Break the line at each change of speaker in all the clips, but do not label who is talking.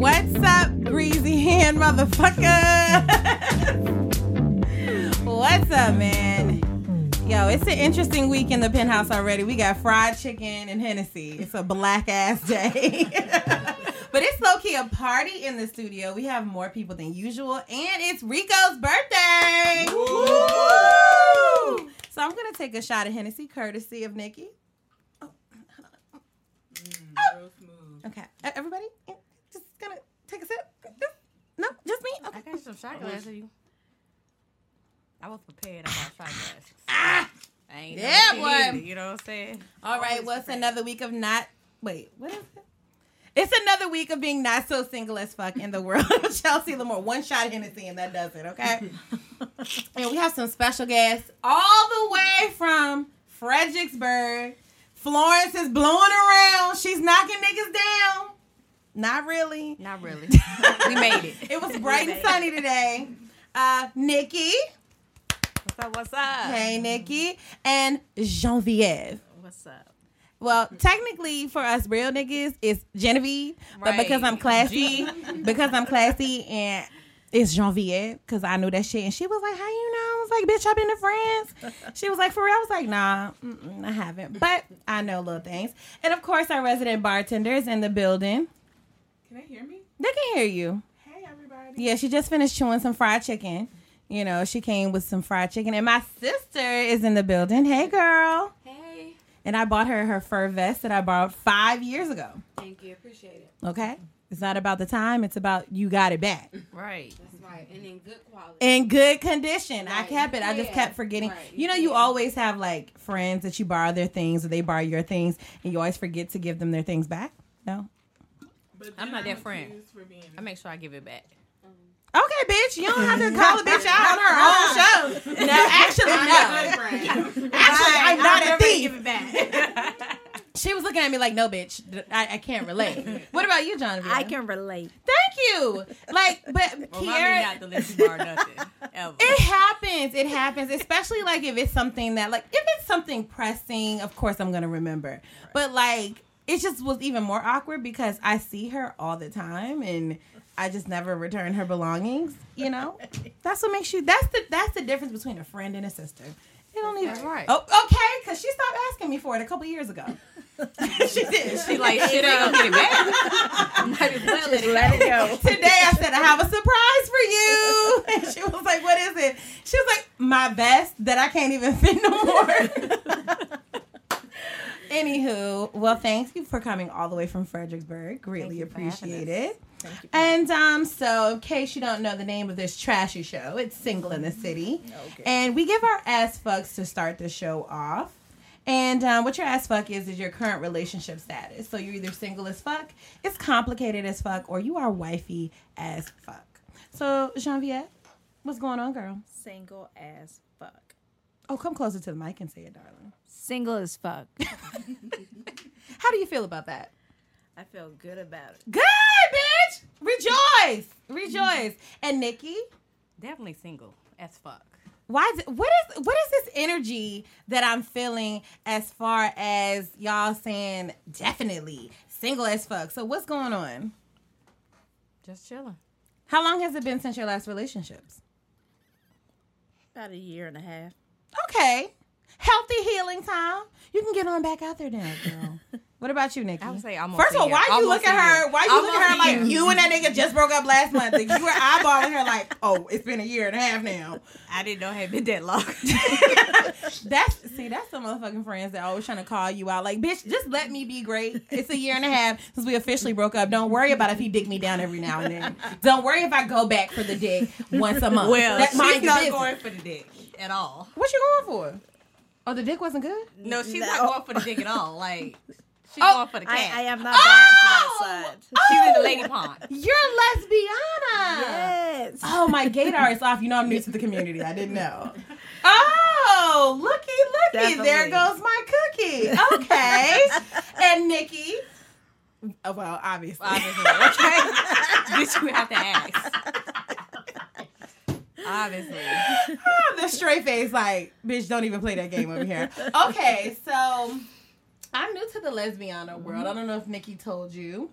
What's up, greasy hand motherfucker? What's up, man? Yo, it's an interesting week in the penthouse already. We got fried chicken and Hennessy. It's a black ass day. but it's low key a party in the studio. We have more people than usual, and it's Rico's birthday. Woo! So I'm gonna take a shot of Hennessy, courtesy of Nikki. Oh, mm, Oh. Okay, everybody, eh, just gonna take a sip. No, just me. Okay.
I got some shot glasses. You. I was prepared. I got shot glasses. Ah! I ain't
Yeah, boy.
either, you know what I'm saying?
All right, well, it's another week of not. Wait, what is it? It's another week of being not so single as fuck in the world of Chelsea Lamore. One shot Hennessy and that does it, okay? and we have some special guests all the way from Fredericksburg. Florence is blowing around. She's knocking niggas down. Not really.
Not really. we made it.
It was bright and sunny today. Uh, Nikki.
What's up? What's up?
Hey, Nikki. And Genevieve.
What's up?
Well, technically for us real niggas, it's Genevieve, but because I'm classy,
G.
because I'm classy, and it's Genevieve, because I knew that shit, and she was like, "How you know?" I was like, "Bitch, I've been to France." She was like, "For real?" I was like, "Nah, I haven't," but I know little things. And of course, our resident bartender is in the building.
Can they hear me?
They can hear you.
Hey, everybody.
Yeah, she just finished chewing some fried chicken. You know, she came with some fried chicken, and my sister is in the building. Hey, girl.
Hey,
And I bought her her fur vest that I borrowed five years ago.
thank you, appreciate it.
Okay. It's not about the time, it's about you got it back.
Right.
That's right, and in good quality.
In good condition. I kept it. I just kept forgetting.
Right.
You know, you always have like friends that you borrow their things or they borrow your things and you always forget to give them their things back. No?
But
I'm
then
not that friend.
accused For being
I make sure I give it back.
Um, okay, bitch. You don't have to call a bitch out on her own show. No, actually, no. Actually, I'm not a thief.
it back.
She was looking at me like, no, bitch. I, I can't relate. What about you, Jonathan?
I can relate.
Thank you. Like, but
Well, mommy
Kiara,
not to let you borrow nothing. Ever.
It happens. It happens, especially like if it's something that like if it's something pressing, of course I'm gonna remember. But like it just was even more awkward because I see her all the time and I just never return her belongings. You know, that's what makes you. That's the that's the difference between a friend and a sister. You don't even.
That's right.
Oh, okay. Because she stopped asking me for it a couple years ago. she did.
She like, shit, ain't gonna get it back. Might as well let it
Let it go.
Today I said I have a surprise for you, and she was like, "What is it?" She was like, "My vest that I can't even fit no more." Anywho, well, thank you for coming all the way from Fredericksburg. Greatly
you for having
appreciate it. And um, so in case you don't know the name of this trashy show, it's Single in the City, Okay. and we give our ass fucks to start the show off. And um, what your ass fuck is is your current relationship status. So you're either single as fuck, it's complicated as fuck, or you are wifey as fuck. So Genevieve, what's going on, girl?
Single as fuck.
Oh, come closer to the mic and say it, darling.
Single as fuck.
How do you feel about that?
I feel good about it.
Good, bitch. Rejoice, rejoice. And Nikki,
Definitely single as fuck.
why? Is, what is what is this energy that I'm feeling as far as y'all saying definitely single as fuck? So what's going on?
Just chilling.
How long has it been since your last relationships?
About a year and a half.
Okay. Healthy healing time. You can get on back out there now, girl. what about you, Nikki?
I would say almost
First of all, why you look at her? Why you look at her like you and that nigga just broke up last month? Like, you were eyeballing her like, oh, it's been a year and a half now.
I didn't know it had been that long.
That's see, that's some motherfucking friends that always trying to call you out. Like, bitch, just let me be great. It's a year and a half since we officially broke up. Don't worry about if he dick me down every now and then. Don't worry if I go back for the dick once a month.
well,
that
she's not
business.
going for the dick at all.
What you going for? Oh, the dick wasn't good.
No, she's
No.
not going for the dick at all. Like she's
Oh,
going for the cat.
I, I am not
Oh!
bad to that oh! side. Oh!
She's in the lady pond.
You're lesbiana.
Yes.
Oh, my gaydar is off. You know I'm new to the community. I didn't know. Oh, looky, looky. There goes my cookie. Okay. and Nikki. Oh, well, obviously.
Obviously, okay. Bitch, you have to ask. Obviously.
the straight face, like, bitch, don't even play that game over here. Okay, so I'm new to the lesbiana world. I don't know if Nikki told you.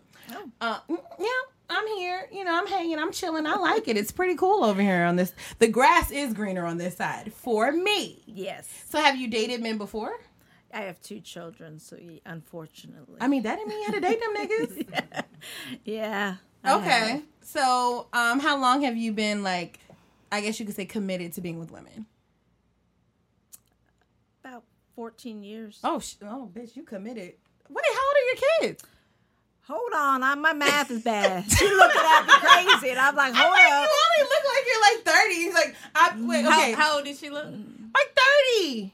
Uh, mm, yeah, I'm here. You know, I'm hanging. I'm chilling. I like it. It's pretty cool over here on this. The grass is greener on this side for me.
Yes.
So, have you dated men before?
I have two children, so yeah, unfortunately.
I mean, that didn't mean you had to date them niggas.
yeah. I
Okay.
have.
So, um, how long have you been like? I guess you could say committed to being with women.
About 14 years.
Oh, sh- oh, bitch, you committed. Wait, how old are your kids?
Hold on, I, my math is bad. She looking at me crazy, and I'm like, hold
I'm like,
up.
you only look like you're like 30. He's like, I wait, okay,
How, how old did she look?
like 30.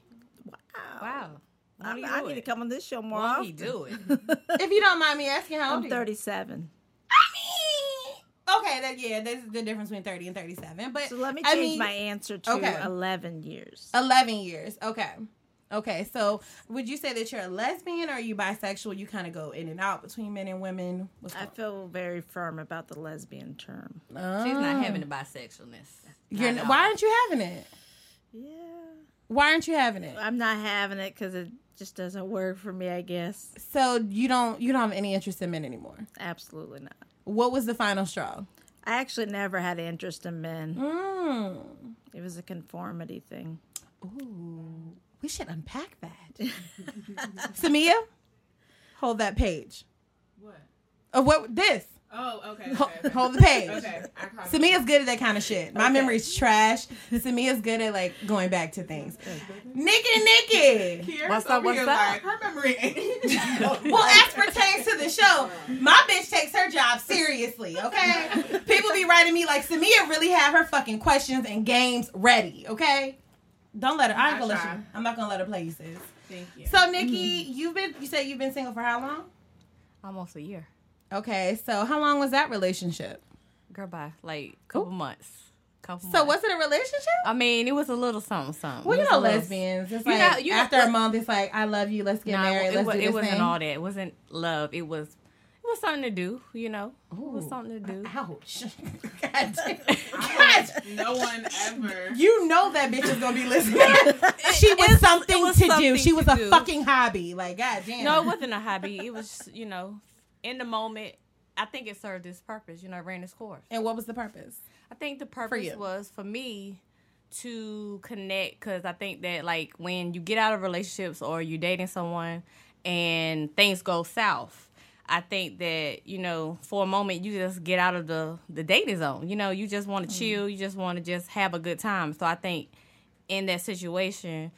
Wow.
I, I need to come on this show more
Won't
often.
do it?
If you don't mind me asking, how old
I'm
are you?
37.
I mean, okay, that yeah, there's the difference between 30 and 37. But
So let me
I
change
mean,
my answer to
okay.
11 years.
11 years. Okay. Okay, so would you say that you're a lesbian or are you bisexual? You kind of go in and out between men and women. What's
I
going-
feel very firm about the lesbian term.
She's not having the oh. bisexualness.
You're,
Not
why aren't you having it?
Yeah.
Why aren't you having it?
I'm not having it because it just doesn't work for me, I guess.
So you don't you don't have any interest in men anymore.
Absolutely not.
What was the final straw?
I actually never had interest in men.
Mm.
It was a conformity thing.
Ooh, we should unpack that. Samia, hold that page.
What?
Oh, what this?
Oh, okay. Okay, okay.
hold the page.
Okay. I promise.
Samia's good at that kind of shit. My
Okay.
memory's trash. Samia's good at like going back to things. Nikki, Nikki.
What's up, what's up?
Like, her memory ain't.
Well, as pertains to the show, my bitch takes her job seriously, okay? People be writing me like, Samia really have her fucking questions and games ready, okay? Don't let her. I ain't
I
gonna let
try.
you. I'm not gonna let her play you, sis.
Thank you.
So, Nikki, you've been. You said you've been single for how long?
Almost a year.
Okay, so how long was that relationship?
Girl, by like couple months. Couple
So,
months.
was it a relationship?
I mean, it was a little something, something.
Well, you know, lesbians. It's
You
like
know- you know-
after a month, it's like, I love you. Let's get
No,
married.
it,
Let's
was,
do
it
this
wasn't
thing.
all that. It wasn't love. It was it was something to do, you know. It was something to do.
Ouch. God God.
no one ever.
You know that bitch is gonna be listening. she was
It-
something
was
to do.
something
She was a
do.
fucking hobby. Like, god damn.
No, it wasn't a hobby. It was, you know, in the moment. I think it served its purpose. You know, it ran its course.
And what was the purpose?
I think the purpose
you.
was for me to connect because I think that like when you get out of relationships or you're dating someone and things go south, I think that you know for a moment you just get out of the the dating zone. You know, you just want to mm-hmm. chill. You just want to just have a good time. So I think in that situation.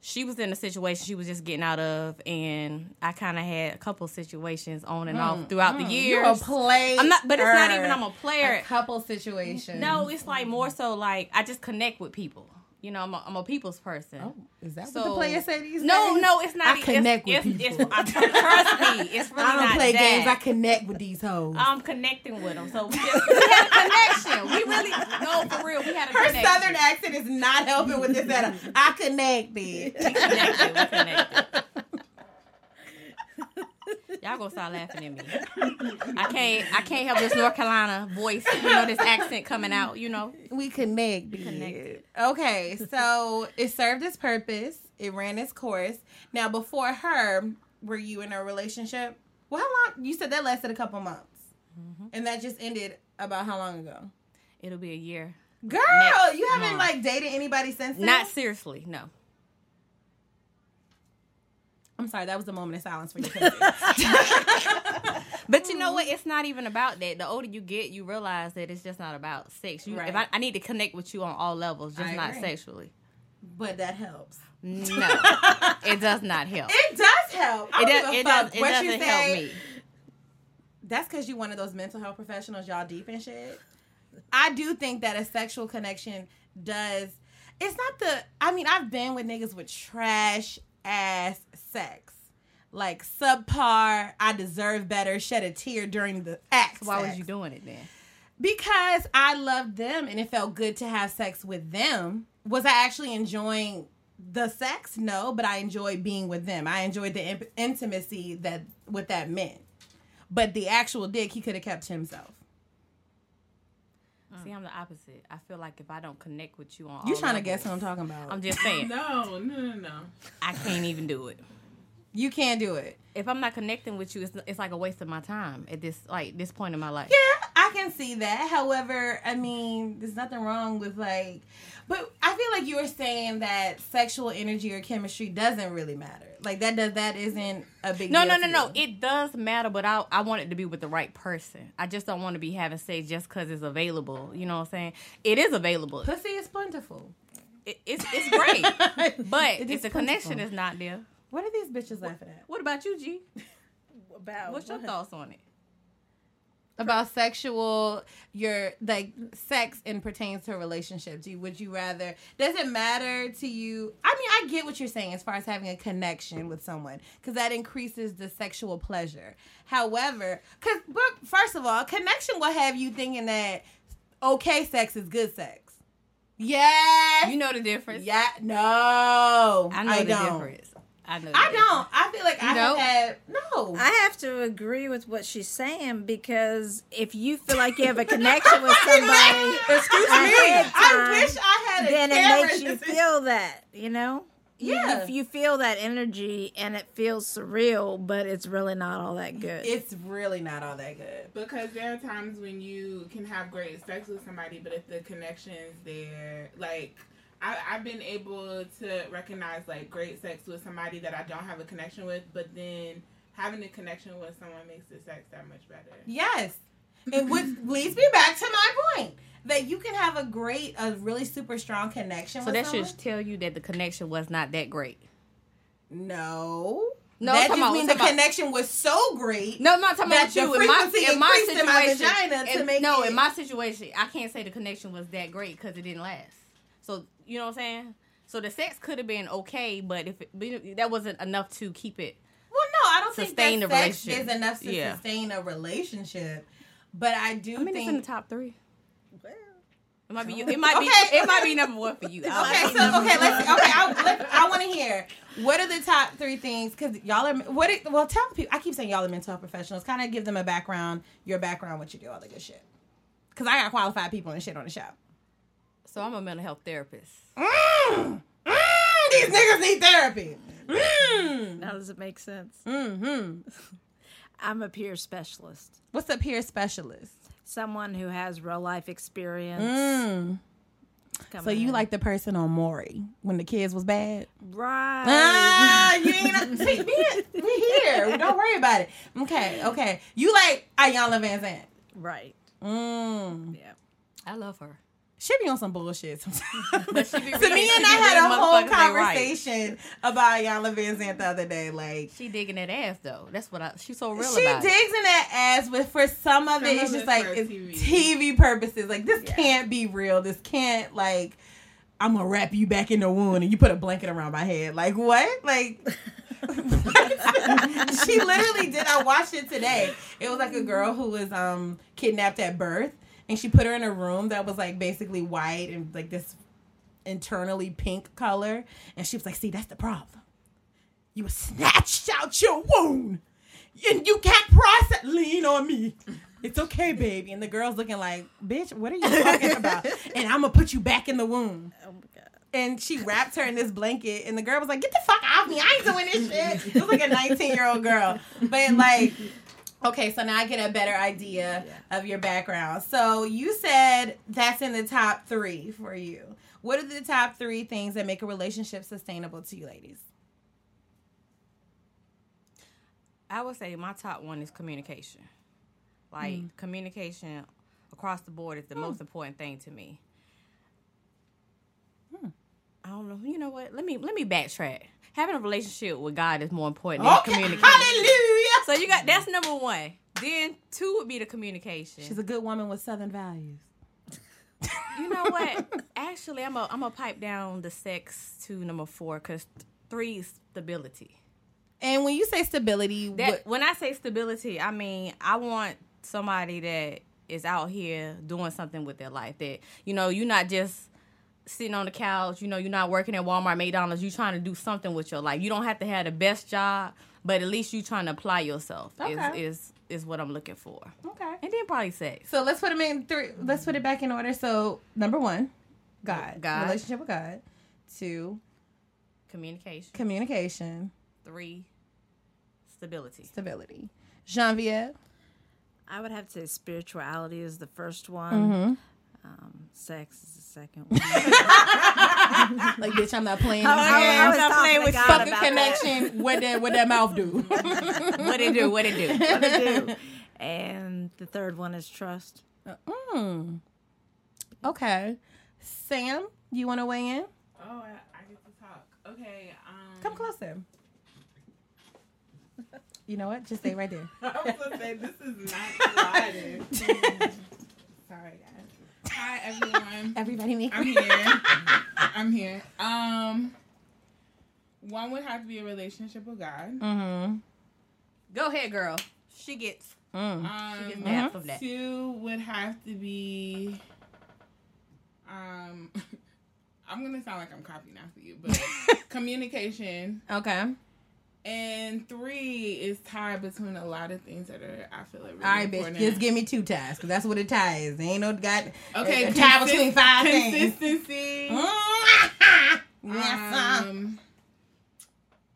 She was in a situation she was just getting out of, and I kind of had a couple situations on and off mm, throughout the mm. years.
You're a player.
I'm not, but it's not even I'm a player.
A couple situations.
No, it's like more so like I just connect with people. You know, I'm a, I'm a people's person.
Oh, is that
So-
what the players say these
no,
days?
no, it's not.
I connect
it's,
with
it's,
people.
It's, trust me, it's really
I don't play
that.
games. I connect with these hoes.
I'm connecting with them, so we, just, we had a connection. We really, no, for real, we had a connection.
Her
connection.
southern accent is not helping with this. At all. I connected.
We connected. We connected. Y'all gonna start laughing at me. I can't. I can't help this North Carolina voice. You know, this accent coming out. You know.
We connected.
connected.
Okay, so it served its purpose. It ran its course. Now, before her, were you in a relationship? Well, how long? You said that lasted a couple months,
Mm-hmm.
and that just ended about how long ago?
It'll be a year.
Girl,
Next
you haven't
month.
like dated anybody since then.
Not seriously. No.
I'm sorry, that was the moment of silence for you.
But you know what? Mm-hmm. It's not even about that. The older you get, you realize that it's just not about sex. You,
Right.
if I, I need to connect with you on all levels, just
I
not
agree.
sexually.
but that helps.
No, it does not help.
It does help. I
It,
don't
does,
give a
it,
fuck
does, it doesn't
you
help
say.
me.
That's because you're one of those mental health professionals, y'all deep in shit. I do think that a sexual connection does. It's not the. I mean, I've been with niggas with trash ass sex. Like subpar, I deserve better, shed a tear during the act.
Why was you doing it then?
Because I loved them and it felt good to have sex with them. Was I actually enjoying the sex? No, but I enjoyed being with them. I enjoyed the in- intimacy that what that meant. But the actual dick, he could have kept to himself.
See, I'm the opposite. I feel like if I don't connect with you on,
You
all
trying to guess what I'm talking about?
I'm just saying,
No, no, no, no.
I can't even do it.
You can't do it.
If I'm not connecting with you, it's, it's like a waste of my time at this like this point in my life.
Yeah, I can see that. However, I mean, there's nothing wrong with like, but I feel like you were saying that sexual energy or chemistry doesn't really matter. Like that does that isn't a big
No,
deal
no, no, no.
you.
It does matter, but I I want it to be with the right person. I just don't want to be having sex just because it's available. You know what I'm saying? It is available.
Pussy is plentiful.
It, it's it's great, but
It
if the connection is not there,
What are these bitches laughing at?
what about you, G?
About
What's your
what?
thoughts on it?
About sexual, your like sex and pertains to a relationship. Do you, would you rather? Does it matter to you? I mean, I get what you're saying as far as having a connection with someone because that increases the sexual pleasure. However, because first of all, connection will have you thinking that okay sex is good sex. Yes.
You know the difference.
Yeah. No.
I know
I
the
don't.
difference. I know.
I don't. I feel like I
don't?
have no.
I have to agree with what she's saying because if you feel like you have a connection with somebody,
Excuse
ahead of
I wish I had a
then it makes you feel that, you know?
Yeah.
You, you feel that energy and it feels surreal, but it's really not all that good.
It's really not all that good.
Because there are times when you can have great sex with somebody, but if the connection's there, like I, I've been able to recognize like great sex with somebody that I don't have a connection with, but then having a connection with someone makes the sex that much better.
Yes. It which leads me back to my point that you can have a great, a really super strong connection
So
with
that
someone.
should tell you that the connection was not that great.
No.
No,
that just
on,
means the
about-
connection was so great.
No, I'm not talking about you.
the
In my,
frequency
in my
increased in my
situation,
vagina to
in-
make
no,
it-
in my situation, I can't say the connection was that great because it didn't last. So you know what I'm saying? So the sex could have been okay, but if it, but that wasn't enough to keep it.
Well, no, I don't
Sustain
think
the
that sex
relationship.
is enough to
Yeah.
sustain a relationship. But I do
I mean,
think
it's in the top three. It might be. you- It might be. It might be number one for you. It might
Okay, so okay,
one.
let's okay. I, let, I want to hear what are the top three things because y'all are what? It, well, tell people. I keep saying y'all are mental health professionals. Kind of give them a background, your background, what you do, all the good shit. Because I got qualified people and shit on the show.
So I'm a mental health therapist.
Mm, mm, these niggas need therapy. Mm,
now, does it make sense?
mm-hmm.
I'm a peer specialist,
What's a peer specialist?
someone who has real life experience.
Mm. So you
in.
like the person on Maury when the kids was bad?
right?
Ah, you ain't see me. We here. Don't worry about it. Okay, okay. You like Iyanla Vanzant?
right.
Mm.
Yeah.
I love her.
She be on some bullshit sometimes.
But she be
so me and I had a whole
motherfuckers they right.
conversation about Iyanla Vanzant the other day. Like
She digging that ass though. That's what I. She's so real about.
she
about
digs
it.
in that ass, but for some of it,
Some
it's
of
just like it's
TV.
TV purposes. Like this can't be real. This can't like. I'm gonna wrap you back in the wound and you put a blanket around my head. Like what? Like she literally did. I watched it today. It was like a girl who was um kidnapped at birth, and she put her in a room that was like basically white and like this internally pink color, and she was like, "See, that's the problem. You were snatched out your wound, and you can't process. Lean on me." It's okay, baby. And the girl's looking like, bitch, what are you talking about? And I'm gonna put you back in the womb.
Oh my god.
And she wrapped her in this blanket, and the girl was like, "Get the fuck off me! I ain't doing this shit." It was like a 19 year old girl, but like, okay, so now I get a better idea of your background. So you said that's in the top three for you. What are the top three things that make a relationship sustainable to you, ladies?
I would say my top one is communication. Like
Mm.
communication across the board is the most important thing to me.
Hmm.
I don't know. You know what? Let me let me backtrack. Having a relationship with God is more important
Okay,
than communication.
hallelujah.
So you got that's number one. Then two would be the communication.
She's a good woman with Southern values.
you know what? Actually, I'm a I'm a pipe down the sex to number four because three is stability.
And when you say stability,
That
what,
when I say stability, I mean I want somebody that is out here doing something with their life. That you know, you're not just sitting on the couch. You know, you're not working at Walmart, McDonald's. You're trying to do something with your life. You don't have to have the best job, but at least you're trying to apply yourself.
Okay.
Is is is what I'm looking for.
Okay.
And then probably sex.
So let's put them in three. Let's put it back in order. So number one, God,
God.
relationship with God. Two,
Communication.
communication,
Three. Stability.
stability. Genevieve.
I would have to say spirituality is the first one.
Mm-hmm.
Um, sex is the second one.
Like, bitch, I'm not playing.
I,
these
I
games.
was talking to God
Fuck a
about
connection. What that what that mouth do?
what it do? What it do?
What to do. And the third one is trust.
mm. Okay, Sam, you want to weigh in?
Oh, I, I get to talk. Okay. Um,
Come closer. You know what? Just stay right there.
I was gonna say this is not sliding. Sorry, guys. Hi, everyone.
Everybody make
I'm here. I'm here. Um, one would have to be a relationship with God.
Mm-hmm.
Go ahead, girl. She gets.
Mm.
Um,
gets mad from that.
Two would have to be. Um, I'm gonna sound like I'm copying after you, but communication.
Okay.
And three is tied between a lot of things that are I feel like really
All right, bitch. Just give me two ties, because that's what a tie is. There ain't no got
Okay,
a tie
consis-
between five things.
consistency. Um,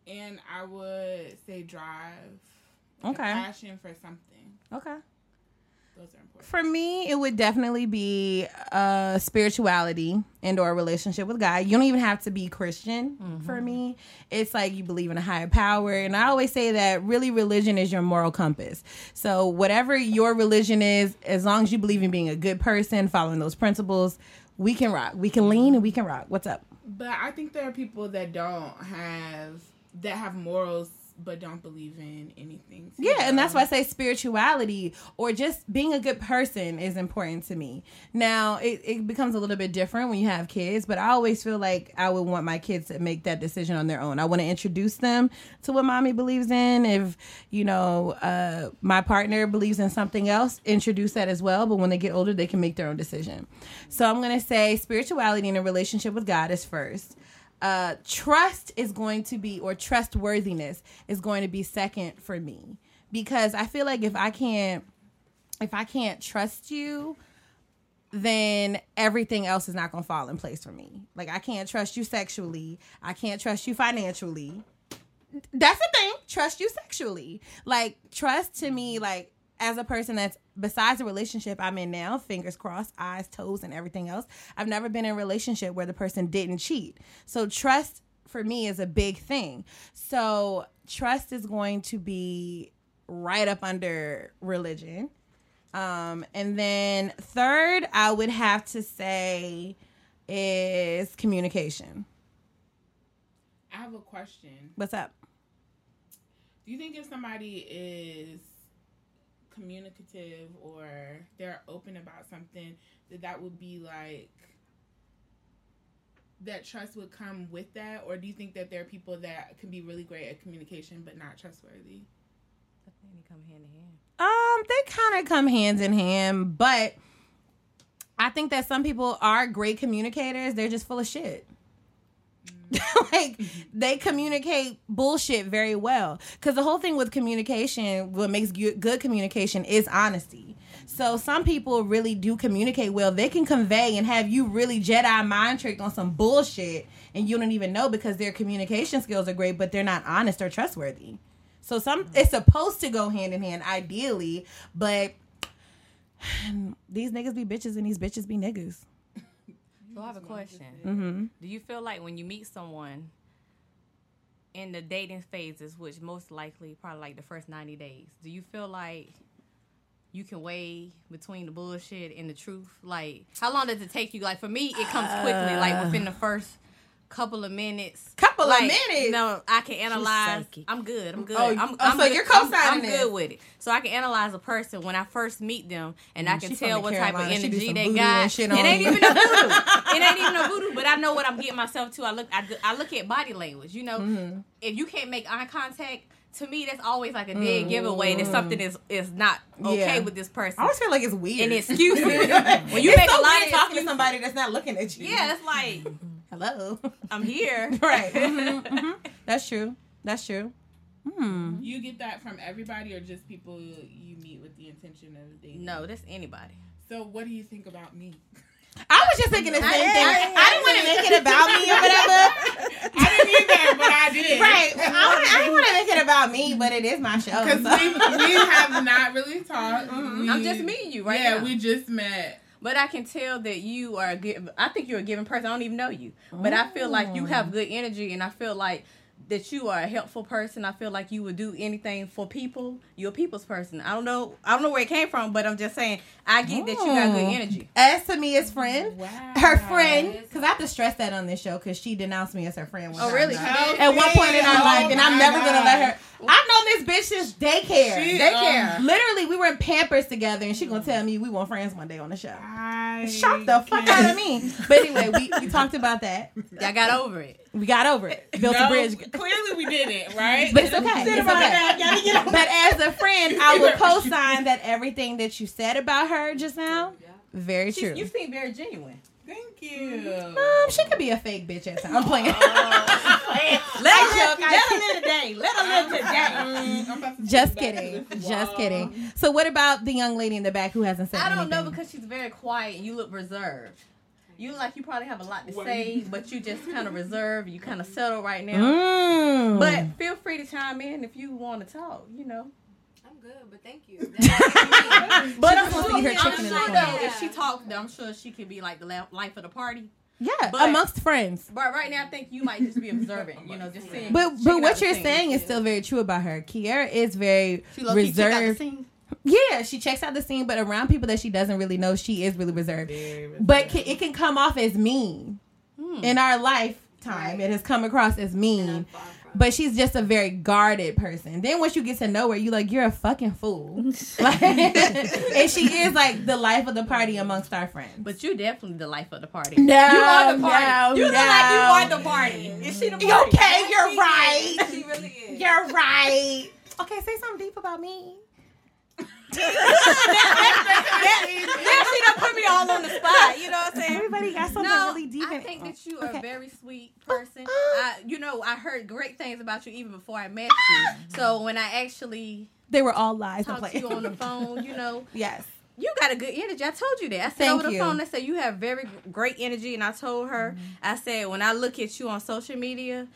and I would say drive. A
Okay.
Passion for something.
Okay.
Those are important.
For me, it would definitely be uh, spirituality and or a relationship with God. You don't even have to be Christian for me. It's like you believe in a higher power. And I always say that really religion is your moral compass. So whatever your religion is, as long as you believe in being a good person, following those principles, we can rock. We can lean and we can rock. What's up?
But I think there are people that don't have that have morals but don't believe in anything.
Yeah, and that's why I say spirituality or just being a good person is important to me. Now, it, it becomes a little bit different when you have kids, but I always feel like I would want my kids to make that decision on their own. I want to introduce them to what mommy believes in. If, you know, uh, my partner believes in something else, introduce that as well. But when they get older, they can make their own decision. So I'm going to say spirituality in a relationship with God is first uh, trust is going to be or trustworthiness is going to be second for me because I feel like if I can't if I can't trust you then everything else is not going to fall in place for me. Like I can't trust you sexually, I can't trust you financially. That's the thing, trust you sexually. Like trust to me like as a person that's besides the relationship I'm in now, fingers crossed, eyes, toes, and everything else, I've never been in a relationship where the person didn't cheat. So trust for me is a big thing. So trust is going to be right up under religion. Um, and then third, I would have to say is communication.
I have a question.
What's up?
Do you think if somebody is communicative or they're open about something, that that would be like that trust would come with that, or do you think that there are people that can be really great at communication but not trustworthy?
They come hand in hand.
Um, they kind of come hands in hand, but I think that some people are great communicators. They're just full of shit. like they communicate bullshit very well. Because the whole thing with communication, what makes good, communication is honesty. So some people really do communicate well. They can convey and have you really Jedi mind tricked on some bullshit, and you don't even know because their communication skills are great, but they're not honest or trustworthy. So some it's supposed to go hand in hand, ideally, but these niggas be bitches and these bitches be niggas.
So I have a question.
Mm-hmm.
Do you feel like when you meet someone in the dating phases, which most likely probably like the first ninety days, do you feel like you can weigh between the bullshit and the truth? Like, how long does it take you? Like for me, it comes quickly. Like within the first couple of minutes.
Couple of
Like,
minutes?
No, I can analyze. I'm good. I'm good.
Oh,
I'm,
oh,
I'm
so
good.
you're co-signing
I'm,
this.
good with it. So I can analyze a person when I first meet them, and I
Mm,
can tell
the
what type of
Carolinas. She do
energy they got. it ain't even no voodoo. it ain't even no voodoo. But I know what I'm getting myself to. I look. I, I look at body language. You know,
Mm-hmm.
if you can't make eye contact. to me that's always like a dead giveaway that something is is not okay
Yeah.
with this person.
I always feel like it's weird.
and excuses. when you
it's
make
so
a lot of
talking to somebody that's not looking at you.
Yeah, it's like
Hello.
I'm here.
right. Mhm, mhm. That's true. That's true. Hmm.
You get that from everybody or just people you meet with the intention of dating?
No, that's anybody.
So what do you think about me?
I was just thinking the same thing. I didn't want to make it about me or whatever.
I didn't either, but I did.
Right. I, I didn't want to make it about me, but it is my show.
Because
so.
we, we have not really talked. We-
I'm just meeting you right
yeah,
now.
we just met.
But I can tell that you are a good. I think you're a giving person. I don't even know you, but I feel like you have mm. good energy, and I feel like that you are a helpful person. I feel like you would do anything for people. You're a people's person. I don't know. I don't know where it came from, but I'm just saying. I get that you got good energy.
As to me as friend, her friend, because I have to stress that on this show because she denounced me as her friend. one
Oh,
time.
really?
At one point in our
Oh
life, and I'm
my
never gonna let her. I've known this bitch since daycare.
She,
daycare.
um,
Literally, we were in Pampers together, and she gonna tell me we weren't friends one day on the show.
I
Shock the fuck
can't-
out of me. But anyway, we, we talked about that.
I got over it.
We got over it. Built
No,
a bridge.
Clearly, we didn't, right?
But it's okay. It's okay. But as a friend, I will co-sign that everything that you said about her just now, very true.
You seem very genuine.
Thank you.
Mom, she could be a fake bitch at times. I'm playing.
Let her,
joke,
let her live today. Let her live today.
Mm-hmm. To
Just
it
kidding. Just kidding. So what about the young lady in the back who hasn't said
I don't know
anything?
because she's very quiet. and You look reserved. You like you probably have a lot to
What?
say, but you just kind of reserve. You kind of settle right now.
Mm.
But feel free to chime in if you want to talk. You know.
I'm good, but thank you.
but I'm
sure,
supposed to eat her
I'm
chicken in the
sure
corner.
though, if she talked, I'm sure she could be like the life of the party.
Yeah,
But-
amongst friends.
But right now, I think you might just be observant. You know, just seeing.
But but what you're saying is still very true about her. Kiera is very
She low-key check out the
reserved.
Scene.
Yeah, she checks out the scene, but around people that she doesn't really know, she is really reserved.
Very reserved.
But ca- it can come off as mean.
Hmm.
In our lifetime, it has come across as mean. But she's just a very guarded person. Then once you get to know her, you like you're a fucking fool. Like, and she is like the life of the party amongst our friends.
But you're definitely the life of the party.
No,
you are the party.
no,
you look
no.
like you are the party. Is she the party?
Okay? You're right.
she really is.
You're right. Okay, say something deep about me.
Yeah, she done put me all on the spot. You know what I'm saying?
Everybody got something
No,
really deep.
I
in-
think that you are
Okay.
a very sweet person. I, you know, I heard great things about you even before I met you. So when I actually
they were all lies.
Talked to you on the phone, you know,
yes.
you got a good energy. I told you that. I said
Thank
over the
you.
phone, I said you have very great energy, and I told her,
Mm-hmm.
I said when I look at you on social media.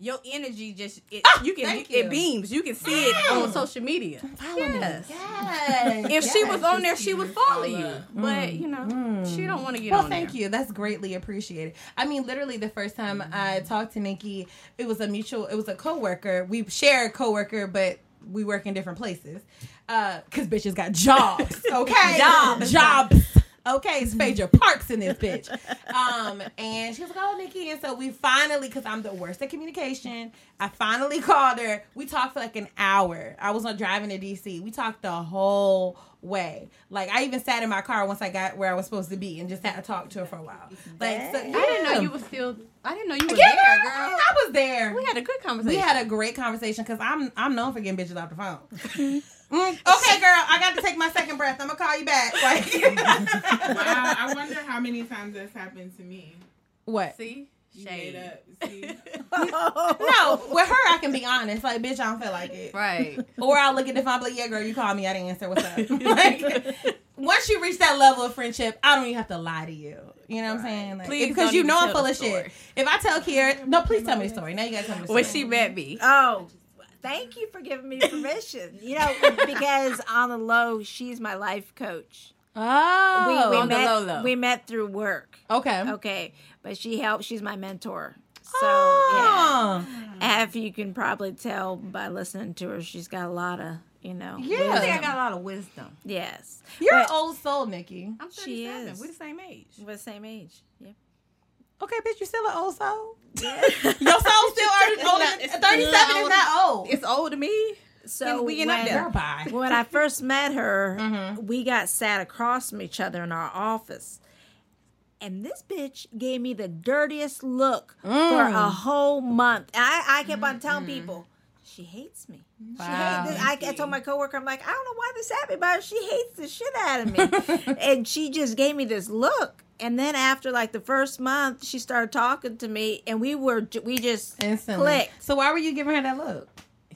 Your energy just it, you can
Ah, thank
it beams. You can see it on social media. Yes.
Yes.
If she was on there, she would follow you. But you know, she don't want to get
Well,
on
thank
there.
you. That's greatly appreciated. I mean, literally, the first time I talked to Nikki, it was a mutual. It was a coworker. We share a coworker, but we work in different places. Uh, cause bitches got jobs. Okay,
Jobs.
jobs. Okay, Phaedra Parks in this bitch. Um, and she was like, "Oh, Nikki," and so we finally, cause I'm the worst at communication. I finally called her. We talked for like an hour. I was on driving to DC. We talked the whole way. Like I even sat in my car once I got where I was supposed to be and just had to talk to her for a while. Like so,
I didn't know you were still. I didn't know you were
Yeah,
there,
girl,
girl.
I was there.
We had a good conversation.
We had a great conversation because I'm I'm known for getting bitches off the phone. Mm, okay, girl, I got to take my second breath. I'm gonna call you back. Like
Wow, I wonder how many times that's happened to me.
what?
see
You made
shade.
up. See?
No, with her I can be honest. Like, bitch, I don't feel like it.
Right.
Or I'll look at the phone, and be like, yeah, girl, you called me, I didn't answer. What's up? like, once you reach that level of friendship, I don't even have to lie to you. You know what I'm saying? Like,
Please
because
don't
you
even
know I'm full of
story.
shit. If I tell Kiera, no, please tell me the story. Now you gotta tell me the story.
When she met me.
Oh, thank you for giving me permission. You know, because on the low, she's my life coach.
oh,
we, we
on the
met,
low low.
We met through work.
okay.
Okay, but she helped. She's my mentor. So
Oh.
yeah, if you can probably tell by listening to her, she's got a lot of you know.
Yeah.
I think I got a lot of wisdom.
Yes,
You're an old soul, Nikki.
I'm
She
37.
is.
We're the same age.
we're the same age. Yeah.
Okay, bitch, you still an old soul? Your soul still already older. 37 is
not-
not old.
It's old to me.
So
we getting up
when-
there.
When I first met her,
Mm-hmm.
we got sat across from each other in our office. And this bitch gave me the dirtiest look for
Mm.
a whole month. And I, I kept on telling people, She hates me.
Wow.
She hates, I, I told my coworker, I'm like, I don't know why this happened, but she hates the shit out of me. and she just gave me this look. And then after like the first month, she started talking to me, and we were we just
Instantly.
clicked.
So why were you giving her that look?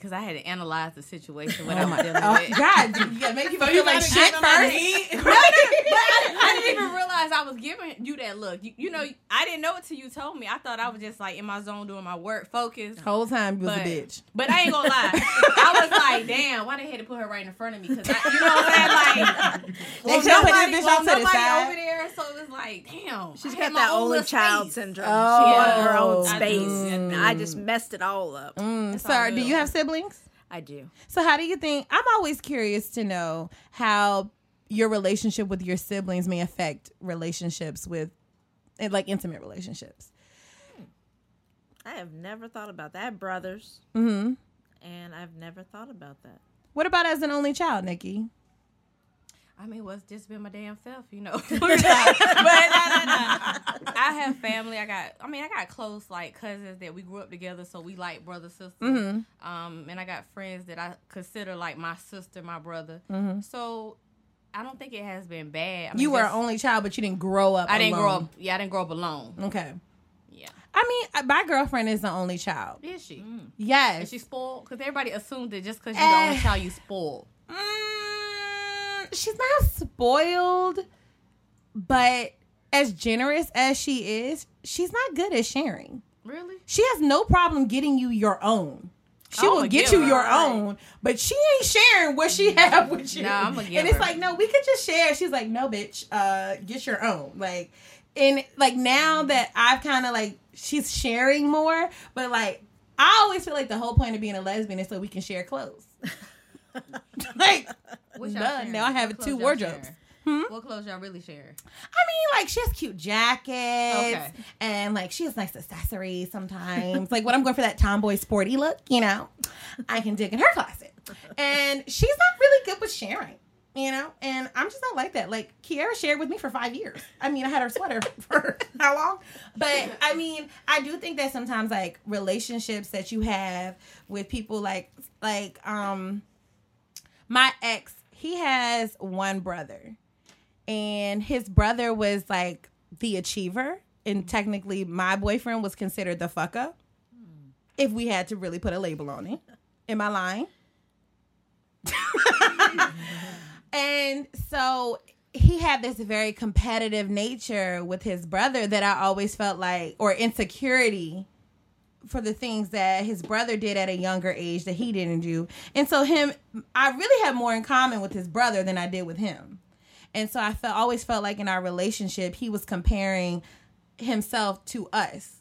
Because I had to analyze the situation what
Oh I'm
was dealing
oh,
with.
God, you gotta make people
So
feel
you
like shit
get on
first.
No, no, but I, I didn't even realize I was giving you that look. You, you know, I didn't know it till you told me. I thought I was just like in my zone doing my work, focused.
Whole time you was
But,
a bitch.
but I ain't gonna lie. I was like, damn, why they had to put her right in front of me? Because you know what I'm saying? Like,
They
was
should put
nobody,
this bitch
was
off to the side.
over there, so it was like, damn.
She's
I
got
my
that
own
only child
space.
syndrome.
Oh.
she wanted her own space,
do.
and I just messed it all up.
Mm,
It's all
sorry, do you have siblings?
I do.
So how do you think? I'm always curious to know how your relationship with your siblings may affect relationships with, eh, like intimate relationships.
I have never thought about that. I have brothers,
hmm
and I've never thought about that.
What about as an only child, Nikki?
I mean, what's just been my damn self, you know. but no, no, no. I have family. I got. I mean, I got close like cousins that we grew up together, so we like brother sister.
Mhm.
Um, and I got friends that I consider like my sister, my brother.
Mhm.
So I don't think it has been bad. I mean,
you were an only child, but you didn't grow up.
I didn't grow up. Yeah, I didn't grow up alone.
Okay.
Yeah.
I mean, uh, my girlfriend is the only child.
Is she?
Yes.
Is she spoiled? Because everybody assumed that just because
Eh.
you're the only child, you spoiled.
Mm, she's not spoiled, but as generous as she is, she's not good at sharing.
Really?
She has no problem getting you your own. She
I'ma
will get you your own, but she ain't sharing what she have with you.
Nah, I'ma
and it's like, no, we could just share. She's like, no, bitch, uh, get your own. Like, and like now that I've kind of like, she's sharing more, but like, I always feel like the whole point of being a lesbian is so we can share clothes. like,
Y'all
duh,
sharing?
now I have two wardrobes. Hmm?
What clothes y'all really share?
I mean, like she has cute jackets,
Okay.
and like she has nice accessories sometimes. like when I'm going for that tomboy sporty look, you know, I can dig in her closet. And she's not really good with sharing, you know. And I'm just not like that. Like Kiara shared with me for five years. I mean, I had her sweater for how long? But I mean, I do think that sometimes like relationships that you have with people like like um my ex, he has one brother and his brother was like the achiever and mm. technically my boyfriend was considered the fuck up if we had to really put a label on it. Am i lying? And so he had this very competitive nature with his brother that i always felt like or insecurity for the things that his brother did at a younger age that he didn't do. And so him I really had more in common with his brother than I did with him. And so I felt always felt like in our relationship he was comparing himself to us.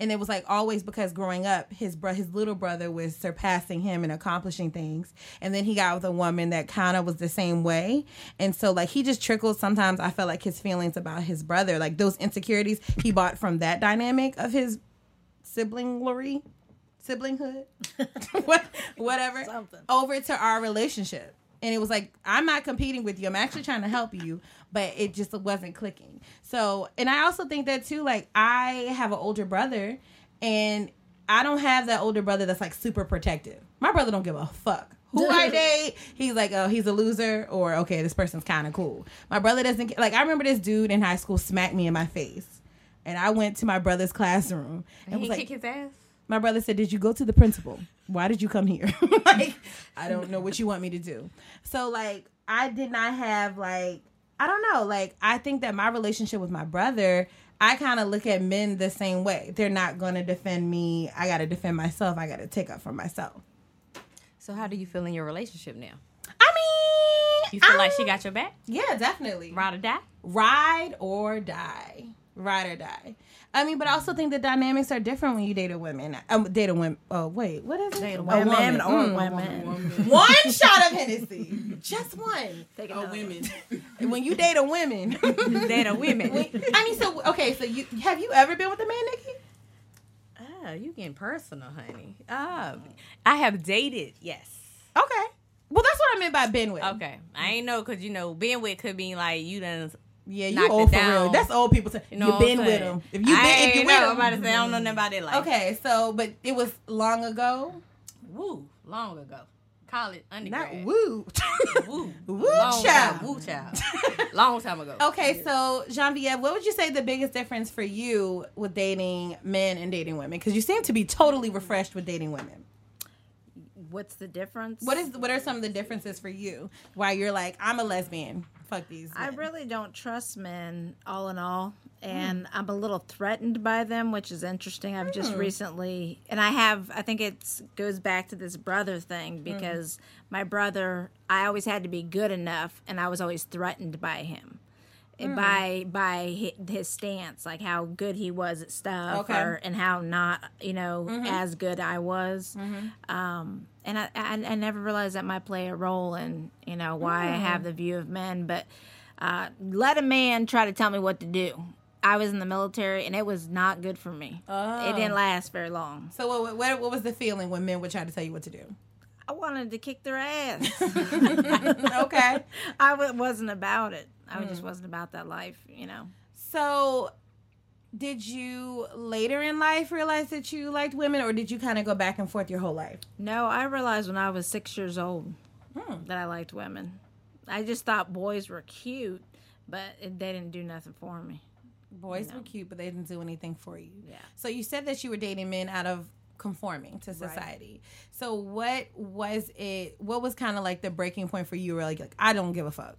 And it was like always because growing up his bro- his little brother was surpassing him and accomplishing things. And then he got with a woman that kind of was the same way. And so like he just trickled sometimes I felt like his feelings about his brother, like those insecurities he bought from that dynamic of his siblinglery, siblinghood, whatever,
Something.
over to our relationship. And it was like, I'm not competing with you. I'm actually trying to help you, but it just wasn't clicking. So, and I also think that too, like, I have an older brother, and I don't have that older brother that's like super protective. My brother don't give a fuck. Who I date, he's like, oh, he's a loser, or okay, this person's kind of cool. My brother doesn't get, like, I remember this dude in high school smacked me in my face. And I went to my brother's classroom and
And
was
he
like,
kick his ass.
my brother said, Did you go to the principal? Why did you come here? like, I don't know what you want me to do. So, like, I did not have, like, I don't know. Like, I think that my relationship with my brother, I kind of look at men the same way. They're not going to defend me. I got to defend myself. I got to take up for myself.
So how do you feel in your relationship now?
I mean,
You feel like
I'm-
she got your back?
Yeah, definitely.
Ride or die?
Ride or die. Ride or die. I mean, but I also think the dynamics are different when you date a woman. Um, date a woman. Oh, wait. What is it?
Date a
woman.
Women or
Mm.
women.
One shot of Hennessy. Just one.
Take
Oh,
another.
women.
When you date a woman.
Date a women.
when- I mean, so, okay, so you have you ever been with a man, Nikki?
Oh, you getting personal, honey. Ah, I have dated, yes.
Okay. Well, that's what I meant by been with.
Okay. I ain't know because, you know, being with could mean like you done.
Yeah, you old for
down.
real. That's old people say.
You know I'm
been with them. If you
I
been, if you with
know. about to say I don't know it. Like,
Okay, so but it was long ago.
Woo, long ago. College,
Not
undergrad.
woo.
Woo.
Woo
long
child.
Time, woo child. long time ago.
Okay, so Genevieve, what would you say the biggest difference for you with dating men and dating women? Because you seem to be totally refreshed with dating women.
What's the difference?
What is what are some of the differences for you? Why you're like, I'm a lesbian. Fuck these.
I really don't trust men, all in all,
Hmm.
and I'm a little threatened by them, which is interesting. I've just
Hmm.
recently, and I have, I think it goes back to this brother
Hmm.
thing because my brother, I always had to be good enough, and I was always threatened by him.
Hmm.
By by his stance, like how good he was at stuff,
Okay. Mm-hmm.
or, and how not, you know, as good I was. Um, and I, I, I never realized that might play a role in, you know, why I
Mm.
have the view of men. But uh, let a man try to tell me what to do. I was in the military, and it was not good for me. It didn't last very long.
So what, what what was the feeling when men would try to tell you what to do?
I wanted to kick their ass.
Okay.
I w- wasn't about it. I
Mm.
just wasn't about that life, you know.
So did you later in life realize that you liked women or did you kind of go back and forth your whole life?
No, I realized when I was six years old
Hmm.
that I liked women. I just thought boys were cute, but it, they didn't do nothing for me.
Boys were cute, but they didn't do anything for you.
Yeah.
So you said that you were dating men out of conforming to society. So what was it? What was kind of like the breaking point for you? Where like, like I don't give a fuck.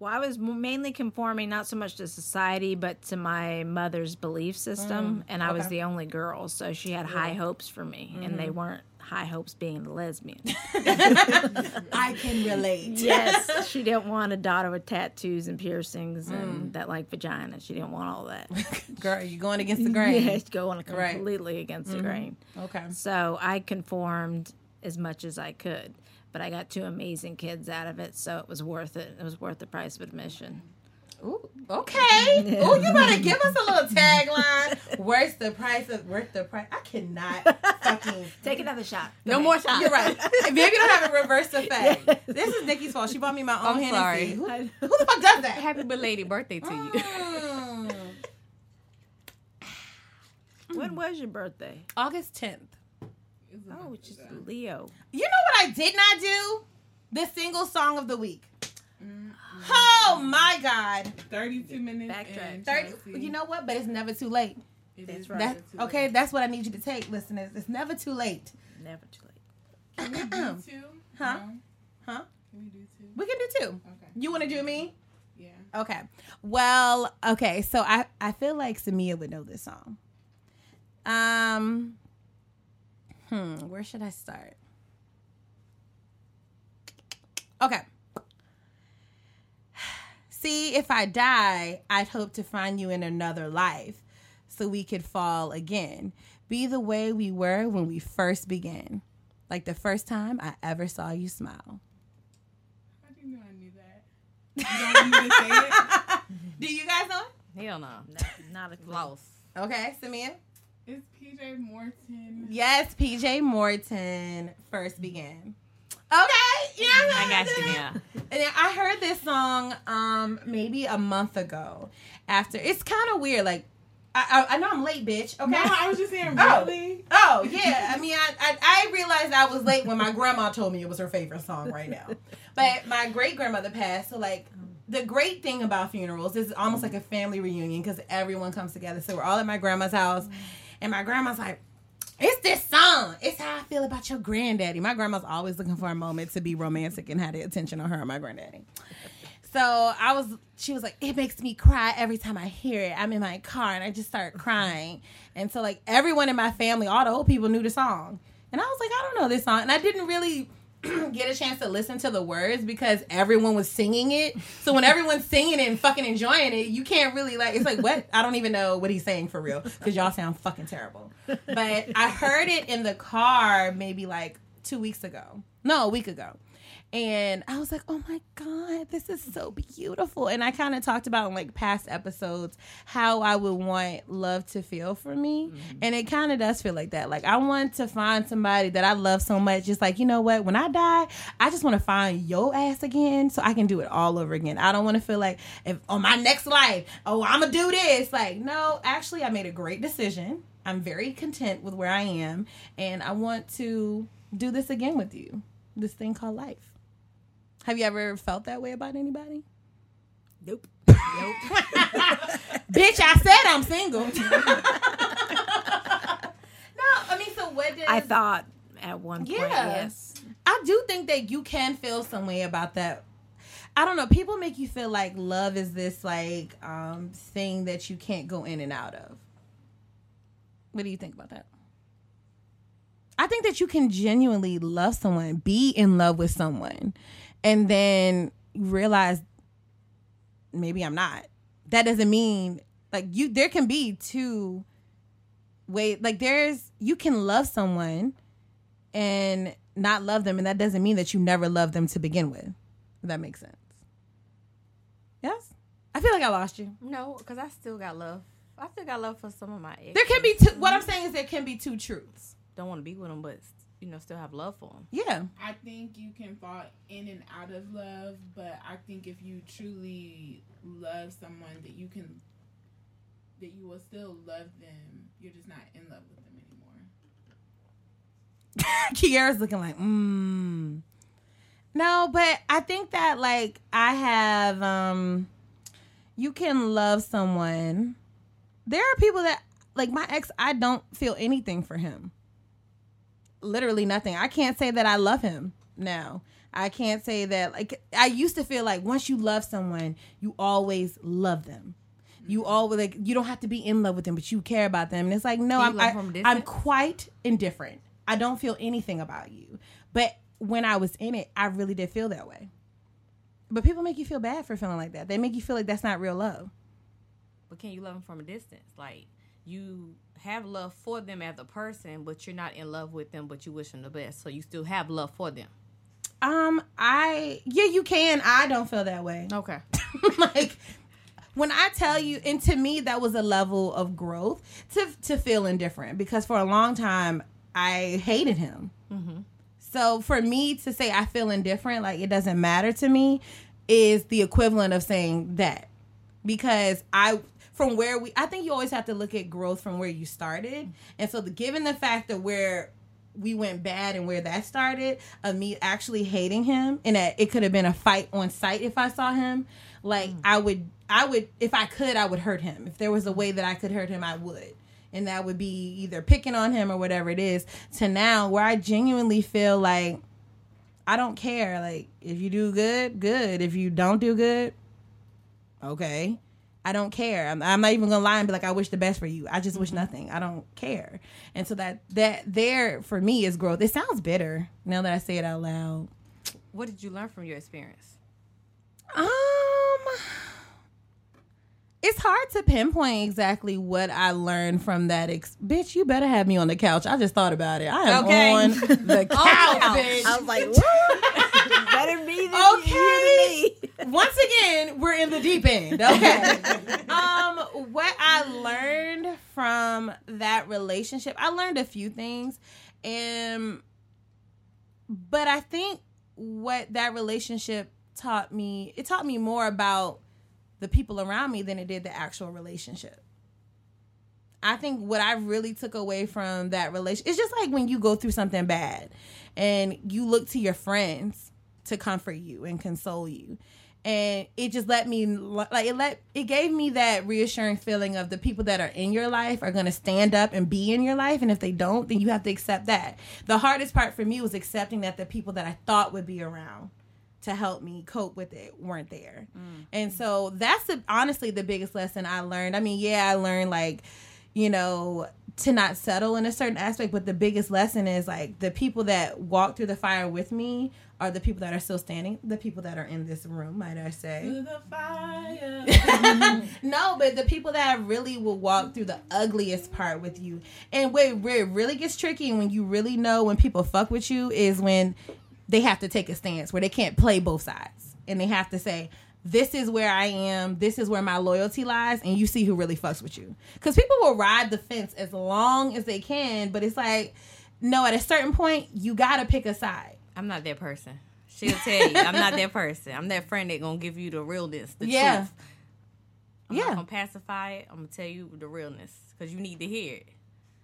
Well, I was mainly conforming not so much to society, but to my mother's belief system, mm, and I was the only girl, so she had high hopes for me, and they mm-hmm. weren't high hopes being a lesbian.
I can relate.
yes, she didn't want a daughter with tattoos and piercings and mm. that like vagina. She didn't want all that.
Girl, you're going against the grain.
Yeah, going
Right.
completely against the mm-hmm. grain.
Okay.
So I conformed as much as I could, but I got two amazing kids out of it, so it was worth it. It was worth the price of admission.
Ooh, okay. Ooh, you better give us a little tagline. Worth the price of worth the price. I cannot fucking
Take another shot.
No more shots.
You're right. Maybe don't have a reverse effect. This is Nikki's fault. She bought me my own
I'm
Hennessy.
sorry.
Who, who the fuck does that?
Happy belated birthday to you.
Mm.
When was your birthday?
August 10th.
Oh, which is Leo.
You know what I did not do? The single song of the week. Oh my God.
32 minutes.
Backtrack.
30, you know what? But it's never too late.
It
That's
is
right.
That's,
never too
okay,
late.
that's what I need you to take, listeners. It's never too late.
Never too late.
Can we do two?
Huh?
No?
Huh?
Can we do two?
We can do two.
Okay.
You want to do me?
Yeah.
Okay. Well, okay. So I I feel like Samia would know this song. Um. Hmm. Where should I start? Okay. See, if I die, I'd hope to find you in another life so we could fall again. Be the way we were when we first began. Like the first time I ever saw you smile.
How do you know I knew that? You don't want me to say it?
Do you guys know it?
Hell no.
No, not a clue.
Lost.
Okay, Samia?
It's PJ Morton.
Yes, PJ Morton first began. Okay, yeah,
I got you now.
And then I heard this song um maybe a month ago. After it's kind of weird. Like I, I I know I'm late, bitch. Okay.
No, I was just saying,
Oh.
really?
Oh yeah, I mean, I, I I realized I was late when my grandma told me it was her favorite song right now. But my great grandmother passed, so like the great thing about funerals is almost like a family reunion because everyone comes together. So we're all at my grandma's house, and my grandma's like. It's this song. It's how I feel about your granddaddy. My grandma's always looking for a moment to be romantic and have the attention on her and my granddaddy. So I was, she was like, it makes me cry every time I hear it. I'm in my car and I just start crying. And so, like, everyone in my family, all the old people knew the song. And I was like, I don't know this song. And I didn't really get a chance to listen to the words because everyone was singing it. So when everyone's singing it and fucking enjoying it, you can't really, like, it's like, what? I don't even know what he's saying for real because y'all sound fucking terrible. But I heard it in the car maybe like two weeks ago. No, a week ago. And I was like, oh my God, this is so beautiful. And I kind of talked about in like past episodes how I would want love to feel for me. Mm-hmm. And it kind of does feel like that. Like, I want to find somebody that I love so much. Just like, you know what? When I die, I just want to find your ass again so I can do it all over again. I don't want to feel like if on my next life, oh, I'm to do this. Like, no, actually, I made a great decision. I'm very content with where I am. And I want to do this again with you. This thing called life. Have you ever felt that way about anybody?
Nope. Nope.
Bitch, I said I'm single. no, I mean, so what does
I thought at one point,
Yeah.
yes.
I do think that you can feel some way about that. I don't know. People make you feel like love is this like um thing that you can't go in and out of. What do you think about that? I think that you can genuinely love someone, be in love with someone, and then you realize maybe I'm not. That doesn't mean like you there can be two ways like there's you can love someone and not love them and that doesn't mean that you never loved them to begin with. If that makes sense. Yes? I feel like I lost you.
No, because I still got love. I still got love for some of my exes.
There can be two what I'm saying is there can be two truths.
Don't want to be with them, but you know, still have love for them.
Yeah.
I think you can fall in and out of love, but I think if you truly love someone, that you can, that you will still love them. You're just not in love with them anymore.
Kiara's looking like, mm. No, but I think that like I have um you can love someone. There are people that like my ex, I don't feel anything for him. Literally nothing. I can't say that I love him now. I can't say that like I used to feel like once you love someone, you always love them. You always like you don't have to be in love with them, but you care about them. And it's like no, I'm I, I'm quite indifferent. I don't feel anything about you. But when I was in it, I really did feel that way. But people make you feel bad for feeling like that. They make you feel like that's not real love.
But can you love them from a distance? Like you have love for them as a person, but you're not in love with them, but you wish them the best. So you still have love for them.
Um, I yeah, you can. I don't feel that way.
Okay.
like when I tell you, and to me, that was a level of growth to to feel indifferent because for a long time I hated him. So for me to say I feel indifferent, like it doesn't matter to me, is the equivalent of saying that because I from where we I think you always have to look at growth from where you started. And so the given the fact that where we went bad and where that started of me actually hating him and that it could have been a fight on site if I saw him, like mm. I would I would if I could I would hurt him. If there was a way that I could hurt him, I would. And that would be either picking on him or whatever it is to now where I genuinely feel like I don't care. Like if you do good, good. If you don't do good, okay. I don't care. I'm, I'm not even gonna lie and be like, I wish the best for you. I just wish nothing. I don't care. And so that that there for me is growth. It sounds bitter now that I say it out loud.
What did you learn from your experience?
Um, it's hard to pinpoint exactly what I learned from that. Ex- bitch, you better have me on the couch. I just thought about it. I am
Okay.
on the couch, bitch.
I was like, what? Better be than
Okay.
you to me.
Once again, we're in the deep end. Okay. um, what I learned from that relationship, I learned a few things, and but I think what that relationship taught me, it taught me more about the people around me than it did the actual relationship. I think what I really took away from that relationship it's just like when you go through something bad and you look to your friends to comfort you and console you. And it just let me like it let it gave me that reassuring feeling of the people that are in your life are going to stand up and be in your life and if they don't then you have to accept that. The hardest part for me was accepting that the people that I thought would be around to help me cope with it weren't there. Mm. And so that's the, honestly the biggest lesson I learned. I mean, yeah, I learned like, you know, to not settle in a certain aspect, but the biggest lesson is like the people that walk through the fire with me are the people that are still standing, the people that are in this room, might I say.
To the fire.
no, but the people that really will walk through the ugliest part with you. And where, where it really gets tricky and when you really know when people fuck with you is when they have to take a stance where they can't play both sides. And they have to say, this is where I am, this is where my loyalty lies, and you see who really fucks with you. Because people will ride the fence as long as they can, but it's like, no, at a certain point, you gotta pick a side.
I'm not that person. She'll tell you, I'm not that person. I'm that friend that gonna give you the realness, the
Yeah.
truth. I'm
Yeah.
not gonna pacify it. I'm gonna tell you the realness because you need to hear it.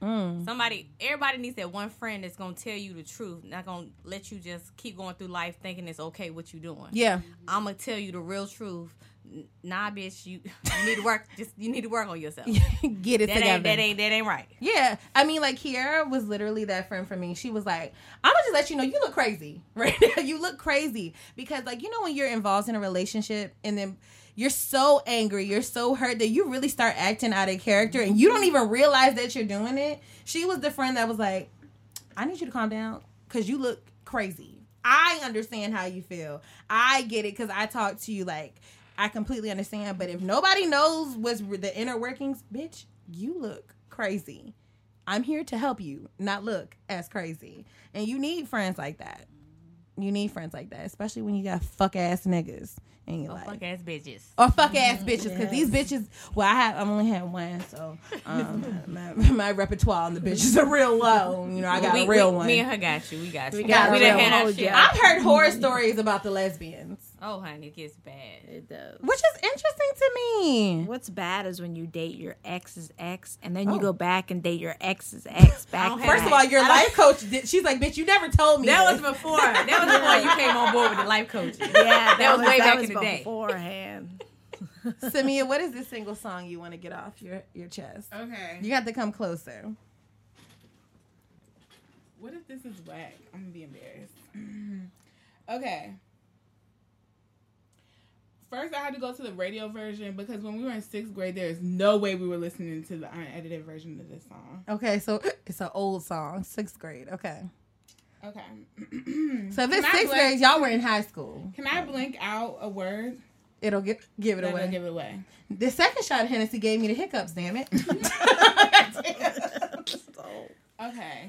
Mm.
Somebody, everybody needs that one friend that's gonna tell you the truth, not gonna let you just keep going through life thinking it's okay what you're doing.
Yeah.
I'm gonna tell you the real truth. Nah, bitch, you you need to work. Just you need to work on yourself.
Get it
that
together.
ain't that ain't that ain't right.
Yeah, I mean, like Kiara was literally that friend for me. She was like, "I'm gonna just let you know you look crazy right now. You look crazy because, like, you know, when you're involved in a relationship and then you're so angry, you're so hurt that you really start acting out of character and you don't even realize that you're doing it." She was the friend that was like, "I need you to calm down because you look crazy. I understand how you feel. I get it because I talk to you like." I completely understand, but if nobody knows what's the inner workings, bitch, you look crazy. I'm here to help you, not look as crazy. And you need friends like that. You need friends like that, especially when you got fuck ass niggas in your life.
Fuck ass bitches.
Or fuck ass bitches, because these bitches. Well, I have. I've only had one, so um, my, my repertoire on the bitches are real low. You know, I got
we,
a real
we,
one.
Me and her got you. We got you.
got
we
a
done
real
had our shit.
I've heard horror stories about the lesbians,
Oh, honey, it gets bad.
It does.
which is interesting to me.
What's bad is when you date your ex's ex, and then you
Oh.
go back and date your ex's ex back.
don't
First of all, your life coach. Did, she's like, bitch, you never told me.
That
this."
was before. That was before you came on board with the life coaching.
yeah, that,
That was way
that
back
was
in the day.
beforehand.
Samia, what is this single song you want to get off your your chest?
Okay.
You got to come closer.
What if this is whack? I'm gonna be embarrassed. okay. First, I had to go to the radio version because when we were in sixth grade, there is no way we were listening to the unedited version of this song.
Okay, so it's an old song, sixth grade. Okay,
Okay.
so if it's sixth
blank-
grade, y'all were in high school.
Can I blink out a word?
It'll get give it away.
give it away.
the second shot of Hennessy gave me the hiccups. Damn it!
Okay.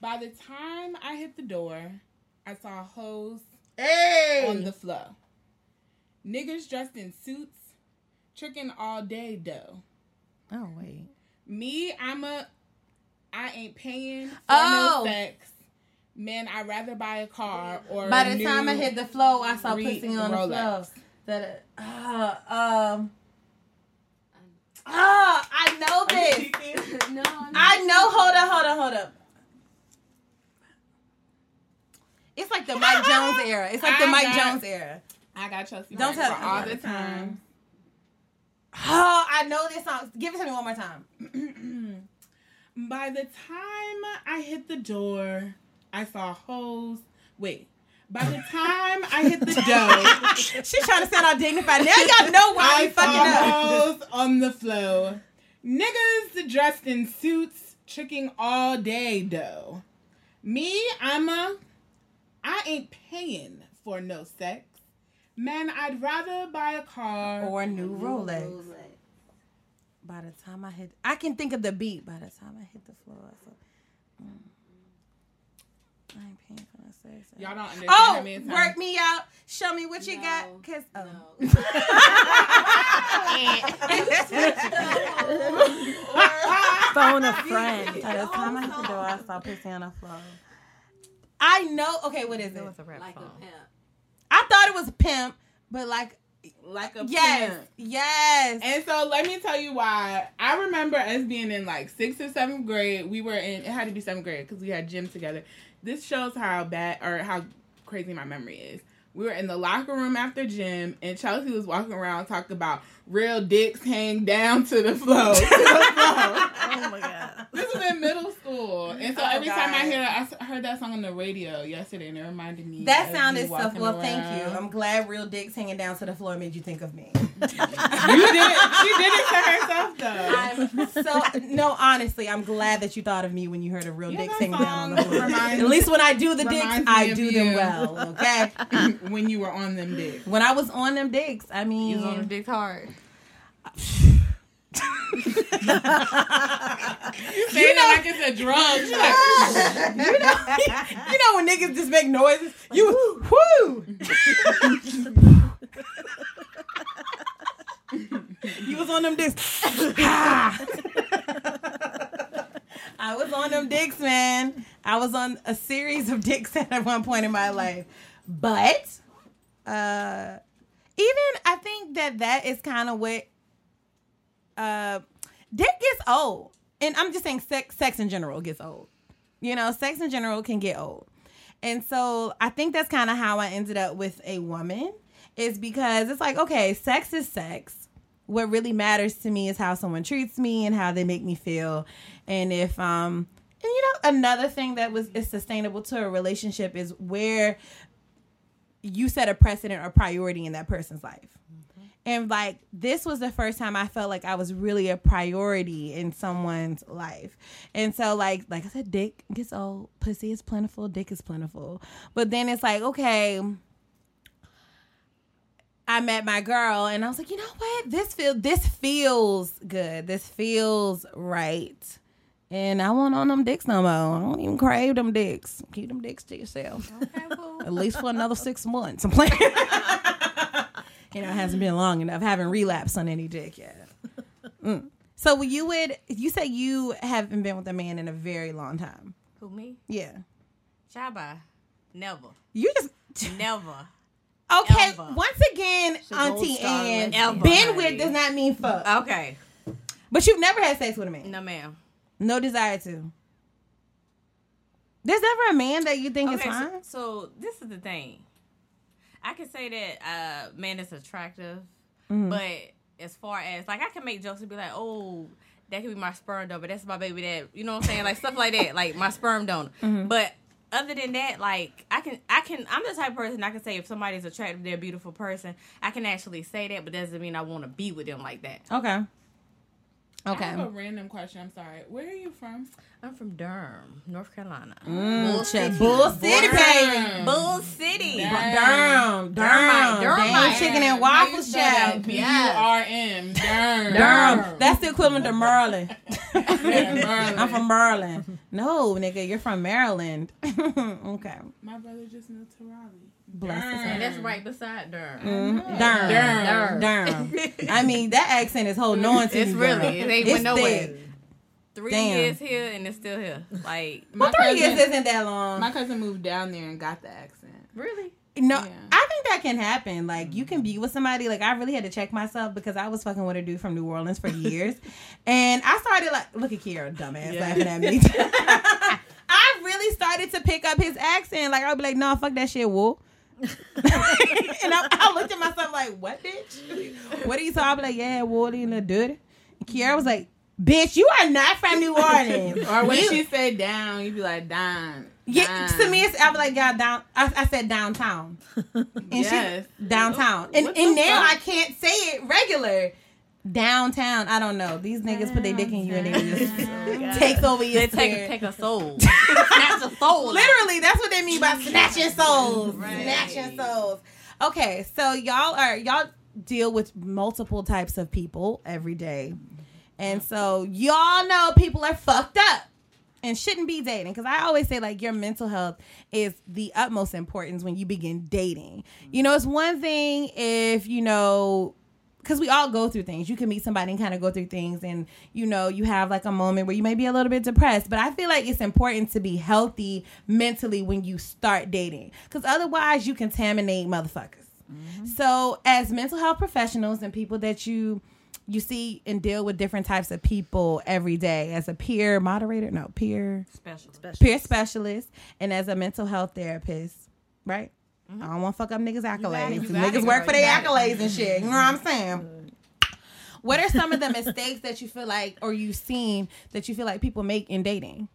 By the time I hit the door, I saw hoes
hey,
on the flow. Niggas dressed in suits, tricking all day though.
oh wait,
Me, I'm a, I ain't paying for
Oh.
no sex. Man, I'd rather buy a car or.
by
a
the time I hit the flow, I saw
re-
pussy on the
Rolex.
flow. That uh, um. Ah, I know this.
no, I'm
I know. Hold up, hold up, hold up. It's like the Mike Jones era. It's like the
I
Mike
got-
Jones era.
I got Chelsea.
Don't
Don't
tell-
for all the time.
Oh, I know this song. Give it to me one more time.
By the time I hit the door, I saw holes. Wait. By the time I hit the door,
She's trying to sound all dignified. Now y'all know why
I
we fucking up.
saw hoes on the flow. Niggas dressed in suits, tricking all day though. Me, I'm a, I ain't paying for no sex. Man, I'd rather buy a car.
Or a new Rolex. By the time I hit, I can think of the beat. By the time I hit the floor, I said, mm, I ain't paying for no sex.
Y'all don't understand
Oh,
how many times.
work me out. Show me what you
No.
got. Cause oh.
Phone a friend.
By the time I hit the door, I saw pussy on the floor. I know. Okay, what is it?
a rap
like a
song.
pimp.
I thought it was pimp, but like,
like a
yes,
pimp.
yes.
And so let me tell you why. I remember us being in like sixth or seventh grade. We were in. It had to be seventh grade because we had gym together. This shows how bad or how crazy my memory is. We were in the locker room after gym, and Chelsea was walking around talking about real dicks hang down to the floor. to the floor.
Oh my god.
This was in middle school, and so
Oh,
every time I
God.
hear, I s- heard that song on the radio yesterday, and it reminded me.
that
of
sounded
you
stuff.
walking
Well, thank you. I'm glad real dicks hanging down to the floor made you think of me.
You did. She did it to herself, though.
I'm so no, honestly, I'm glad that you thought of me when you heard a real
Yeah,
dicks
that
hanging down on the floor.
reminds-
At least when I do the dicks, I
of
do them well. Okay.
when you were on them dicks.
when I was on them dicks, I mean,
You was on them dicks hard.
You it like it's a drug. Like,
you know, you know when niggas just make noises. You whoo. you was on them dicks. I was on them dicks, man. I was on a series of dicks at one point in my life, but uh, even I think that that is kind of what uh, dick gets old. and I'm just saying sex sex in general gets old. You know, sex in general can get old. And so I think that's kind of how I ended up with a woman is because it's like, okay, sex is sex. What really matters to me is how someone treats me and how they make me feel. And if um and you know another thing that was is sustainable to a relationship is where you set a precedent or priority in that person's life. And like this was the first time I felt like I was really a priority in someone's life. And so like like I said, dick gets old, pussy is plentiful, dick is plentiful. But then it's like, okay, I met my girl and I was like, you know what? This feel this feels good. This feels right. And I want on them dicks no more. I don't even crave them dicks. Keep them dicks to yourself. At least for another six months. I'm playing. you know, it hasn't been long enough. I haven't relapsed on any dick yet. Mm. So you would you say you haven't been with a man in a very long time?
Who me?
Yeah.
Shabba. Never.
You just
Never.
okay.
Ever.
Once again, Auntie
star
Ann, been with does not mean fuck.
Okay.
But you've never had sex with a man.
No, ma'am.
No desire to. There's never a man that you think is
Okay,
fine.
so, so this is the thing. I can say that uh man is attractive,
Mm-hmm.
but as far as like I can make jokes and be like, oh, that could be my sperm donor, but that's my baby that you know what I'm saying? Like stuff like that, like my sperm donor.
Mm-hmm.
But other than that, like I can I can I'm the type of person I can say if somebody's attractive, they're a beautiful person, I can actually say that, but doesn't mean I want to be with them like that.
Okay.
I
Okay.
have a random question. I'm sorry. Where are you from?
I'm from Durham, North Carolina.
Mm, Bull City, Bull City, baby.
Bull City.
Durham, Durham,
Durham,
Durham,
Durham.
chicken and waffles, child.
B U R M. Durham.
Durham. That's the equivalent to Maryland.
Maryland.
I'm from Maryland. No, nigga, you're from Maryland. okay.
My brother just moved to Raleigh.
Bless his
And that's right beside Durham.
Mm-hmm. Durham.
Durham.
Durham. I mean, that accent is holding on to
It's
you,
really,
girl.
it ain't
It's
went nowhere. Three
Damn.
years here and it's still here. Like,
Well, three
cousin-
years isn't that long.
My cousin moved down there and got the accent.
really?
No,
Yeah.
I think that can happen. Like you can be with somebody. Like I really had to check myself because I was fucking with a dude from New Orleans for years, and I started like, look at Kiera, dumbass,
Yeah.
laughing at me. I really started to pick up his accent. Like I'd be like, no, fuck that shit, wool. and I, I looked at myself like, what, bitch? What are you talking? I'd like, yeah, woolly and the dirty. And Kiera was like, bitch, you are not from New Orleans.
Or when
You-
she said down, you'd be like down.
yeah, to me, it's I was like, yeah, down. I, I said downtown. And
Yes.
she downtown. And
What
and now
fuck?
I can't say it regular. Downtown. I don't know. These niggas put their dick in you and they just takes over your
They take,
spirit.
take a soul. Snatch a soul.
Literally, that's what they mean by snatching souls. Snatching souls. Okay, so y'all are y'all deal with multiple types of people every day. And so y'all know people are fucked up and shouldn't be dating because I always say like your mental health is the utmost importance when you begin dating. You know, it's one thing if you know because we all go through things. You can meet somebody and kind of go through things, and you know, you have like a moment where you may be a little bit depressed. But I feel like it's important to be healthy mentally when you start dating, because otherwise you contaminate motherfuckers. Mm-hmm. So, as mental health professionals and people that you you see and deal with different types of people every day, as a peer moderator, no peer
Special.
peer specialist, and as a mental health therapist, right? I don't want to fuck up niggas' accolades.
you got
niggas work for
you
their
got
accolades and shit. You know what I'm saying? What are some of the mistakes that you feel like, or you've seen that you feel like people make in dating?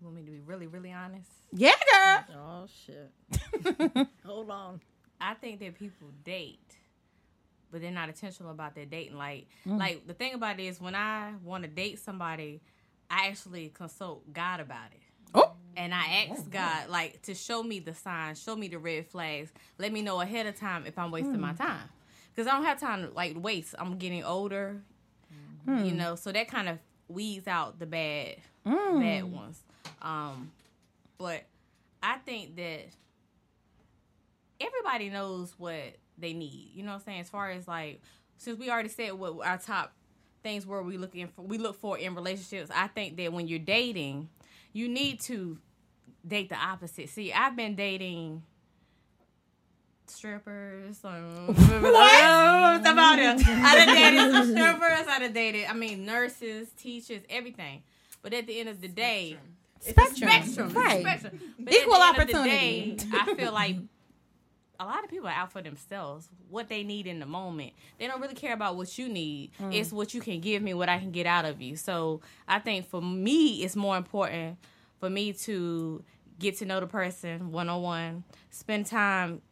You want me to be really, really honest?
Yeah, girl.
Oh shit. Hold on.
I think that people date, but they're not intentional about their dating. Like,
Mm.
like the thing about it is when I want to date somebody, I actually consult God about it.
Oh.
And I oh, ask God, like, to show me the signs, show me the red flags, let me know ahead of time if I'm wasting my hmm. time. Because I don't have time to, like, waste. I'm getting older, hmm. you know, so that kind of weeds out the bad, hmm. bad ones. Um, but I think that everybody knows what they need. You know what I'm saying? As far as like, since we already said what our top things were we looking for, we look for in relationships. I think that when you're dating, you need to date the opposite. See, I've been dating strippers. Um, what? about it. I done dated some strippers. I done dated. I mean, nurses, teachers, everything. But at the end of the day,
Spectrum.
it's a spectrum. It's
Right.
spectrum. But
Equal
at the end of the
opportunity.
day, I feel like a lot of people are out for themselves, what they need in the moment. They don't really care about what you need.
Mm.
It's what you can give me, what I can get out of you. So I think for me, it's more important for me to get to know the person one on one, spend time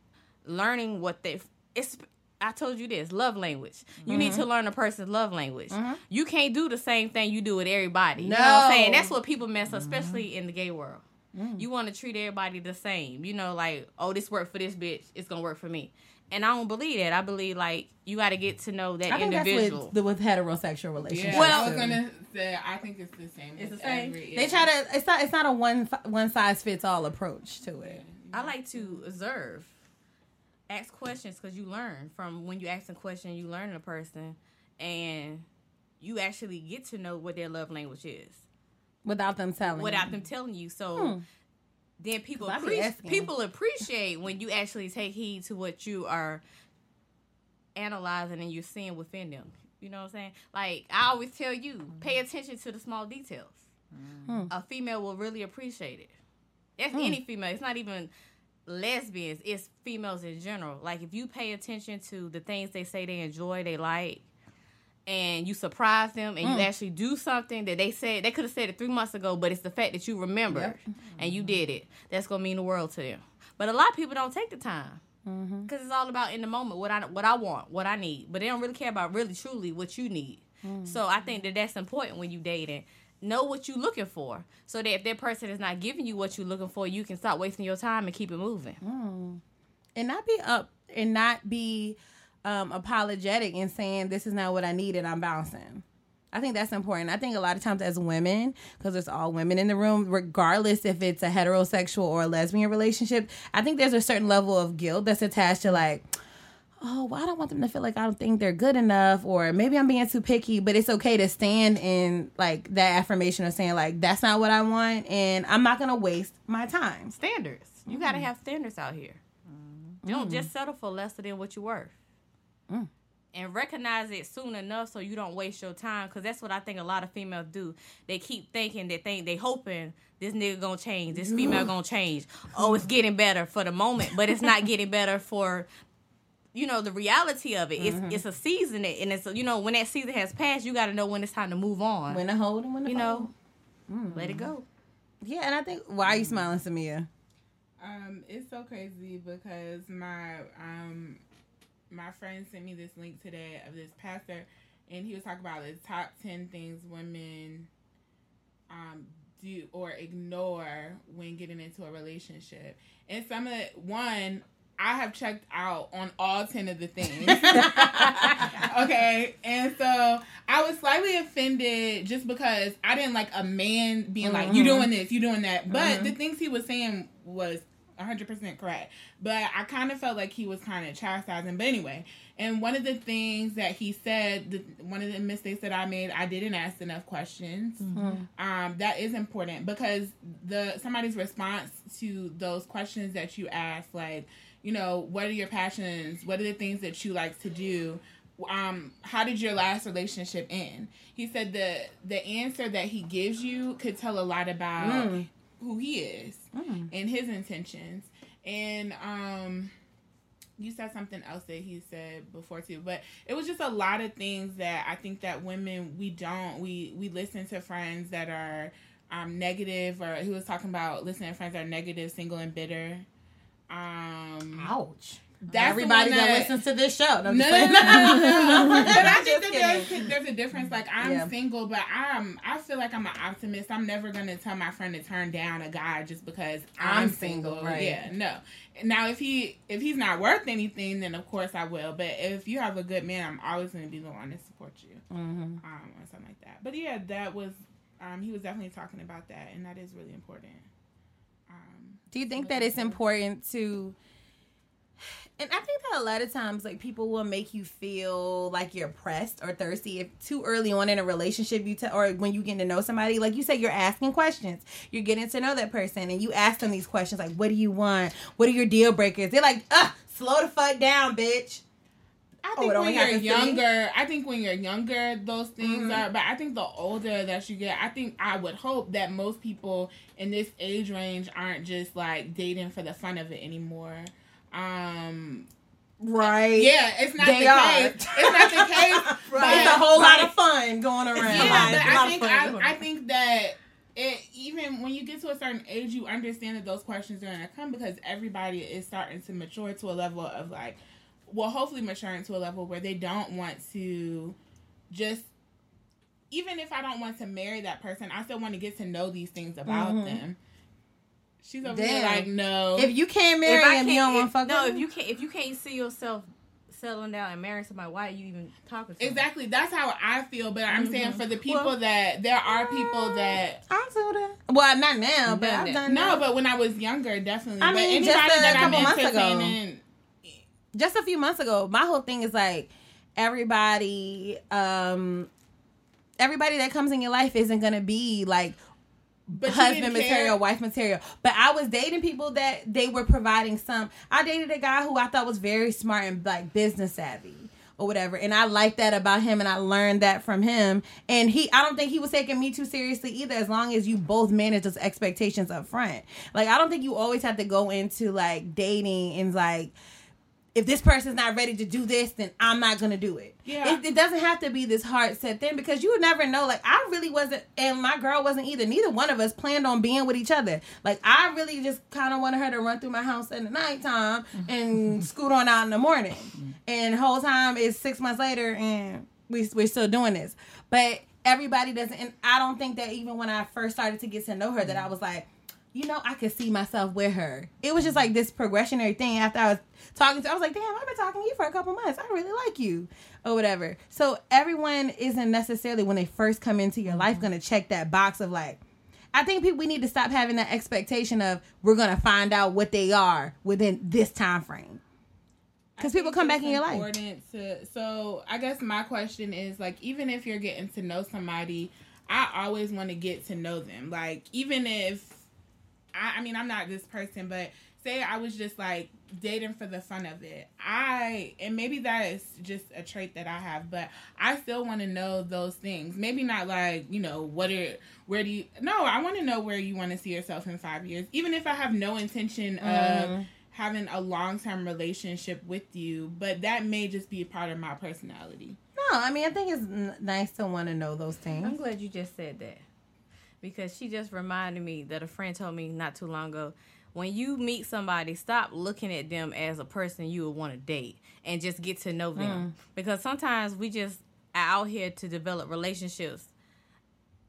learning what they. It's. I told you this love language. You need
Mm-hmm.
to learn a person's love language. You can't do the same thing you do with everybody. You know
No.
what I'm saying? That's what people mess up,
Mm-hmm.
especially in the gay world.
Mm.
You want to treat everybody the same. You know, like, oh, this worked for this bitch. It's going to work for me. And I don't believe that. I believe, like, you got to get to know that
I think
individual.
that's with, with heterosexual relationships.
Yeah,
Well-
I was gonna say I think it's the same.
It's the same?
every-
They try to. It's not. It's not a one one size fits all approach to it.
I like to observe, ask questions because you learn from when you ask a question, you learn a person, and you actually get to know what their love language is
Without them telling.
without
you.
them telling you. So hmm. Then people appreciate people appreciate when you actually take heed to what you are analyzing and you're seeing within them. You know what I'm saying? Like I always tell you, pay attention to the small details. Mm. A female will really appreciate it. That's mm. any female. It's not even lesbians. It's females in general. Like if you pay attention to the things they say they enjoy, they like, and you surprise them, and you mm. actually do something that they said they could have said it three months ago, but it's the fact that you remembered and you did it. That's gonna mean the world to them. But a lot of people don't take the time mm-hmm. because it's all about in the moment what I what I want, what I need. But they don't really care about really truly what you need. Mm. So I think that that's important when you dating. Know what you're looking for, so that if that person is not giving you what you're looking for, you can stop wasting your time and keep it moving. Mm.
and not be up and not be um, apologetic and saying this is not what I need and I'm bouncing. I think that's important. I think a lot of times as women, because there's all women in the room, regardless if it's a heterosexual or a lesbian relationship, I think there's a certain level of guilt that's attached to like, oh, well, I don't want them to feel like I don't think they're good enough, or maybe I'm being too picky. But it's okay to stand in like that affirmation of saying like that's not what I want, and I'm not gonna waste my time.
Standards. You got to have standards out here. Don't just settle for less than what you're worth. And recognize it soon enough so you don't waste your time. Because that's what I think a lot of females do. They keep thinking they think they hoping this nigga gonna change, this female gonna change. Oh, it's getting better for the moment, but it's not getting better for you know the reality of it. It's it's a season, and it's you know when that season has passed, you got to know when it's time to move on.
When to hold and when to
you
fold.
know, let it go.
Yeah, and I think why are you smiling, Samia?
Um, it's so crazy because my um my friend sent me this link today of this pastor, and he was talking about the top ten things women um do or ignore when getting into a relationship. And some of the, one I have checked out on all ten of the things. okay, and so I was slightly offended just because I didn't like a man being like, "You doing this, you doing that," but the things he was saying was 100% correct. But I kind of felt like he was kind of chastising. But anyway, and one of the things that he said, the, one of the mistakes that I made, I didn't ask enough questions. Um, that is important because the somebody's response to those questions that you ask, like, you know, what are your passions? What are the things that you like to do? Um, how did your last relationship end? He said the the answer that he gives you could tell a lot about who he is and his intentions. And um you said something else that he said before too, but it was just a lot of things that I think that women we don't we we listen to friends that are um negative or he was talking about listening to friends that are negative, single and bitter. Um
Ouch.
That's
Everybody
one
that, listens to this show. No,
no, no, no, no, no. But I think that there's, there's a difference. Like I'm
Yeah.
single, but I'm I feel like I'm an optimist. I'm never gonna tell my friend to turn down a guy just because I'm,
I'm
single.
single, right.
Yeah, no. Now if he if he's not worth anything, then of course I will. But if you have a good man, I'm always gonna be the one to support you,
Mm-hmm.
um, or something like that. But yeah, that was um, he was definitely talking about that, and that is really important. Um,
Do you think that it's important to And I think that a lot of times, like people will make you feel like you're pressed or thirsty if too early on in a relationship you tell, or when you get to know somebody, like you say, you're asking questions, you're getting to know that person, and you ask them these questions like, "What do you want? What are your deal breakers?" They're like, "Ugh, slow the fuck down, bitch."
I
Oh,
think
only
when you're
happens to me?
younger, I think when you're younger, those things
Mhm.
are. But I think the older that you get, I think I would hope that most people in this age range aren't just like dating for the fun of it anymore. Um,
Right?
yeah, it's not
They
the
are.
case. It's not the case. but-
It's a whole lot of fun going around.
Yeah, but
a lot
I
of
think I, I think that it even when you get to a certain age, you understand that those questions are gonna come because everybody is starting to mature to a level of like, well, hopefully maturing to a level where they don't want to just. Even if I don't want to marry that person, I still want to get to know these things about
Mhm.
them. She's over here
Damn.
like, no.
if you can't marry
I
him, you
can't-
don't want to fuck
No,
with
if you can't if you can't see yourself settling down and marrying somebody, why are you even talking to them?
Exactly. That's how I feel. But I'm saying
Mm-hmm.
for the people
Well-
that there are people that
I do that. Well, not now, but I've done
no,
that.
but when I was younger, definitely.
I
but
mean,
anybody
just a
that I'm
couple months ago.
entertaining,
just a few months ago, my whole thing is like everybody, um, everybody that comes in your life isn't gonna be like
but
husband material, wife material. But I was dating people that they were providing some. I dated a guy who I thought was very smart and like business savvy or whatever, and I liked that about him, and I learned that from him. And he, I don't think he was taking me too seriously either, as long as you both manage those expectations up front. Like I don't think you always have to go into like dating and like. If this person's not ready to do this, then I'm not gonna do it.
Yeah.
It, it doesn't have to be this hard set thing because you would never know. Like I really wasn't, and my girl wasn't either. Neither one of us planned on being with each other. Like I really just kind of wanted her to run through my house in the nighttime and scoot on out in the morning. Mm-hmm. And whole time is six months later, and we we're still doing this. But everybody doesn't, and I don't think that even when I first started to get to know her, that I was like. You know, I could see myself with her. It was just like this progressionary thing. After I was talking to, I was like, "Damn, I've been talking to you for a couple months. I really like you." or whatever. So everyone isn't necessarily when they first come into your life going to check that box of like. I think people we need to stop having that expectation of we're going to find out what they are within this time frame. Because people come back in your life.
To, so I guess my question is like, even if you're getting to know somebody, I always want to get to know them. Like, even if I, I mean, I'm not this person, but say I was just like dating for the fun of it. I and maybe that is just a trait that I have, but I still want to know those things. Maybe not like you know what are where do you? No, I want to know where you want to see yourself in five years, even if I have no intention
Mhm.
of having a long term relationship with you. But that may just be a part of my personality.
No, I mean I think it's n- nice to want to know those things.
I'm glad you just said that because she just reminded me that a friend told me not too long ago. When you meet somebody, stop looking at them as a person you would want to date and just get to know them. Mm. Because sometimes we just are out here to develop relationships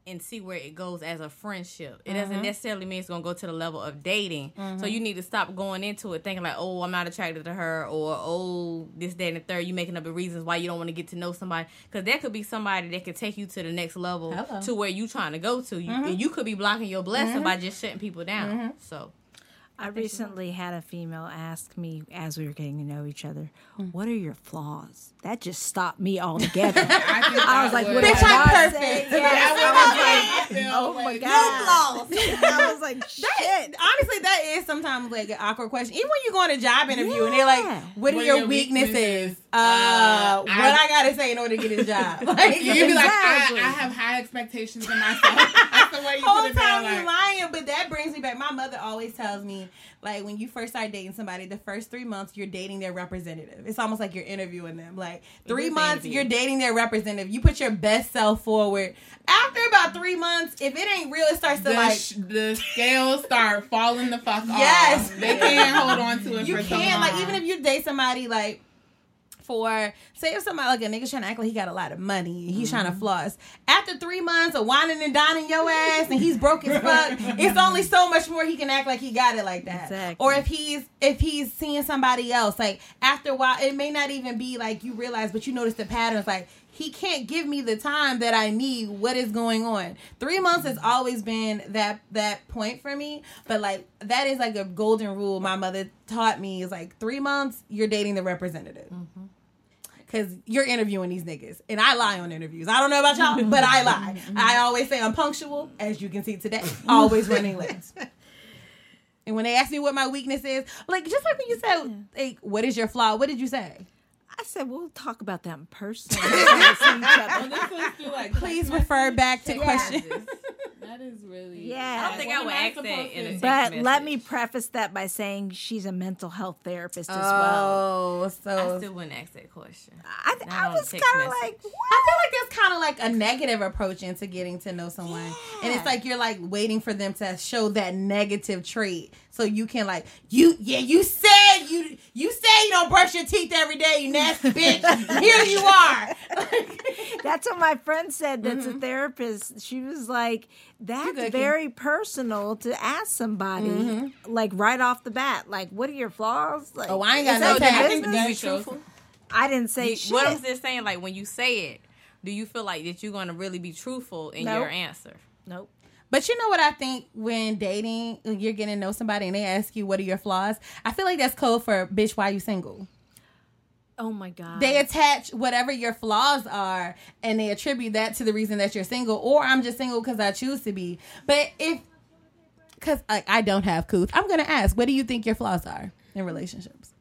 and see where it goes as a friendship. It doesn't mm-hmm. necessarily mean it's gonna go to the level of dating. So mm-hmm. you need to stop going into it thinking like, oh, I'm not attracted to her, or oh, this, that, and the third. You making up the reasons why you don't want to get to know somebody because that could be somebody that could take you to the next level
Hello.
to where you trying to go to. You, mm-hmm. and you could be blocking your blessing by just shutting people down. So
I recently had a female ask me as we were getting to know each other, "What are your flaws?" That just stopped me altogether.
I,
I was like,
would-
"What
Bitch,
did
I'm perfect.
say?"
I
Yes.
would feel
Oh my
like-
god! I was like, "Shit."
Honestly, that is sometimes like an awkward question. Even when you go on a job interview and they're like,
Yeah.
"What are
What are
your
your
weaknesses?"
weaknesses?
Uh,
Uh,
what
I-
I gotta say in order to get this job? Like,
You'd be like, I, I have high expectations of myself. That's the way you
whole
put it down.
time you
Like,
lying, but that brings back. My mother always tells me, like, when you first start dating somebody, the first three months you're dating their representative. It's almost like you're interviewing them. Like three months you're dating their representative. You put your best self forward. After about three months, if it ain't real, it starts to
the,
like.
sh- the scales start falling the fuck off.
Yes.
They can't hold on to it
you
for
can't like
long.
even if you date somebody like for say if somebody like a nigga trying to act like he got a lot of money, he's trying
Mm-hmm.
to floss. After three months of whining and dining your ass, and he's broke as fuck, it's only so much more he can act like he got it like that.
Exactly.
Or if he's if he's seeing somebody else, like after a while, it may not even be like you realize, but you notice the patterns. Like he can't give me the time that I need. What is going on? Three months has always been that that point for me. But like that is like a golden rule my mother taught me is like three months you're dating the representative. Cause you're interviewing these niggas, and I lie on interviews. I don't know about y'all, but I lie. Mm-hmm. I always say I'm punctual, as you can see today. Always running late. And when they ask me what my weakness is, like just like when you said, like, what is your flaw? What did you say?
I said we'll talk about that in person. when we see each other.
This was like,
Please refer back to
messages.
questions.
That is really.
Yeah.
I don't think I would
I
ask that in a text
But let me preface that by saying she's a mental health therapist as well.
Oh, so.
I still wouldn't ask that question.
I,
Not
I was kind of
message.
like,
I feel like that's kind of like a negative approach into getting to know someone. And it's like you're like waiting for them to show that negative trait so you can like you yeah, you said you you say you don't brush your teeth every day, you nasty bitch. Here you are.
That's what my friend said. That's
Mm-hmm.
a therapist. She was like, "That's
good, Kim.
very personal to ask somebody, mm-hmm. like right off the bat. Like, what are your flaws? Like,
Oh, I ain't got no
that
time.
your
I think
business?
Truthful.
I didn't say
You-
shit.
what I'm just saying, like when you say it, do you feel like that you're going to really be truthful in
Nope.
your answer?
nope.
But you know what I think when dating, you're getting to know somebody and they ask you what are your flaws, I feel like that's code for bitch why you single.
Oh my god.
they attach whatever your flaws are and they attribute that to the reason that you're single or i'm just single because i choose to be but if because like, i don't have couth i'm gonna ask what do you think your flaws are in relationships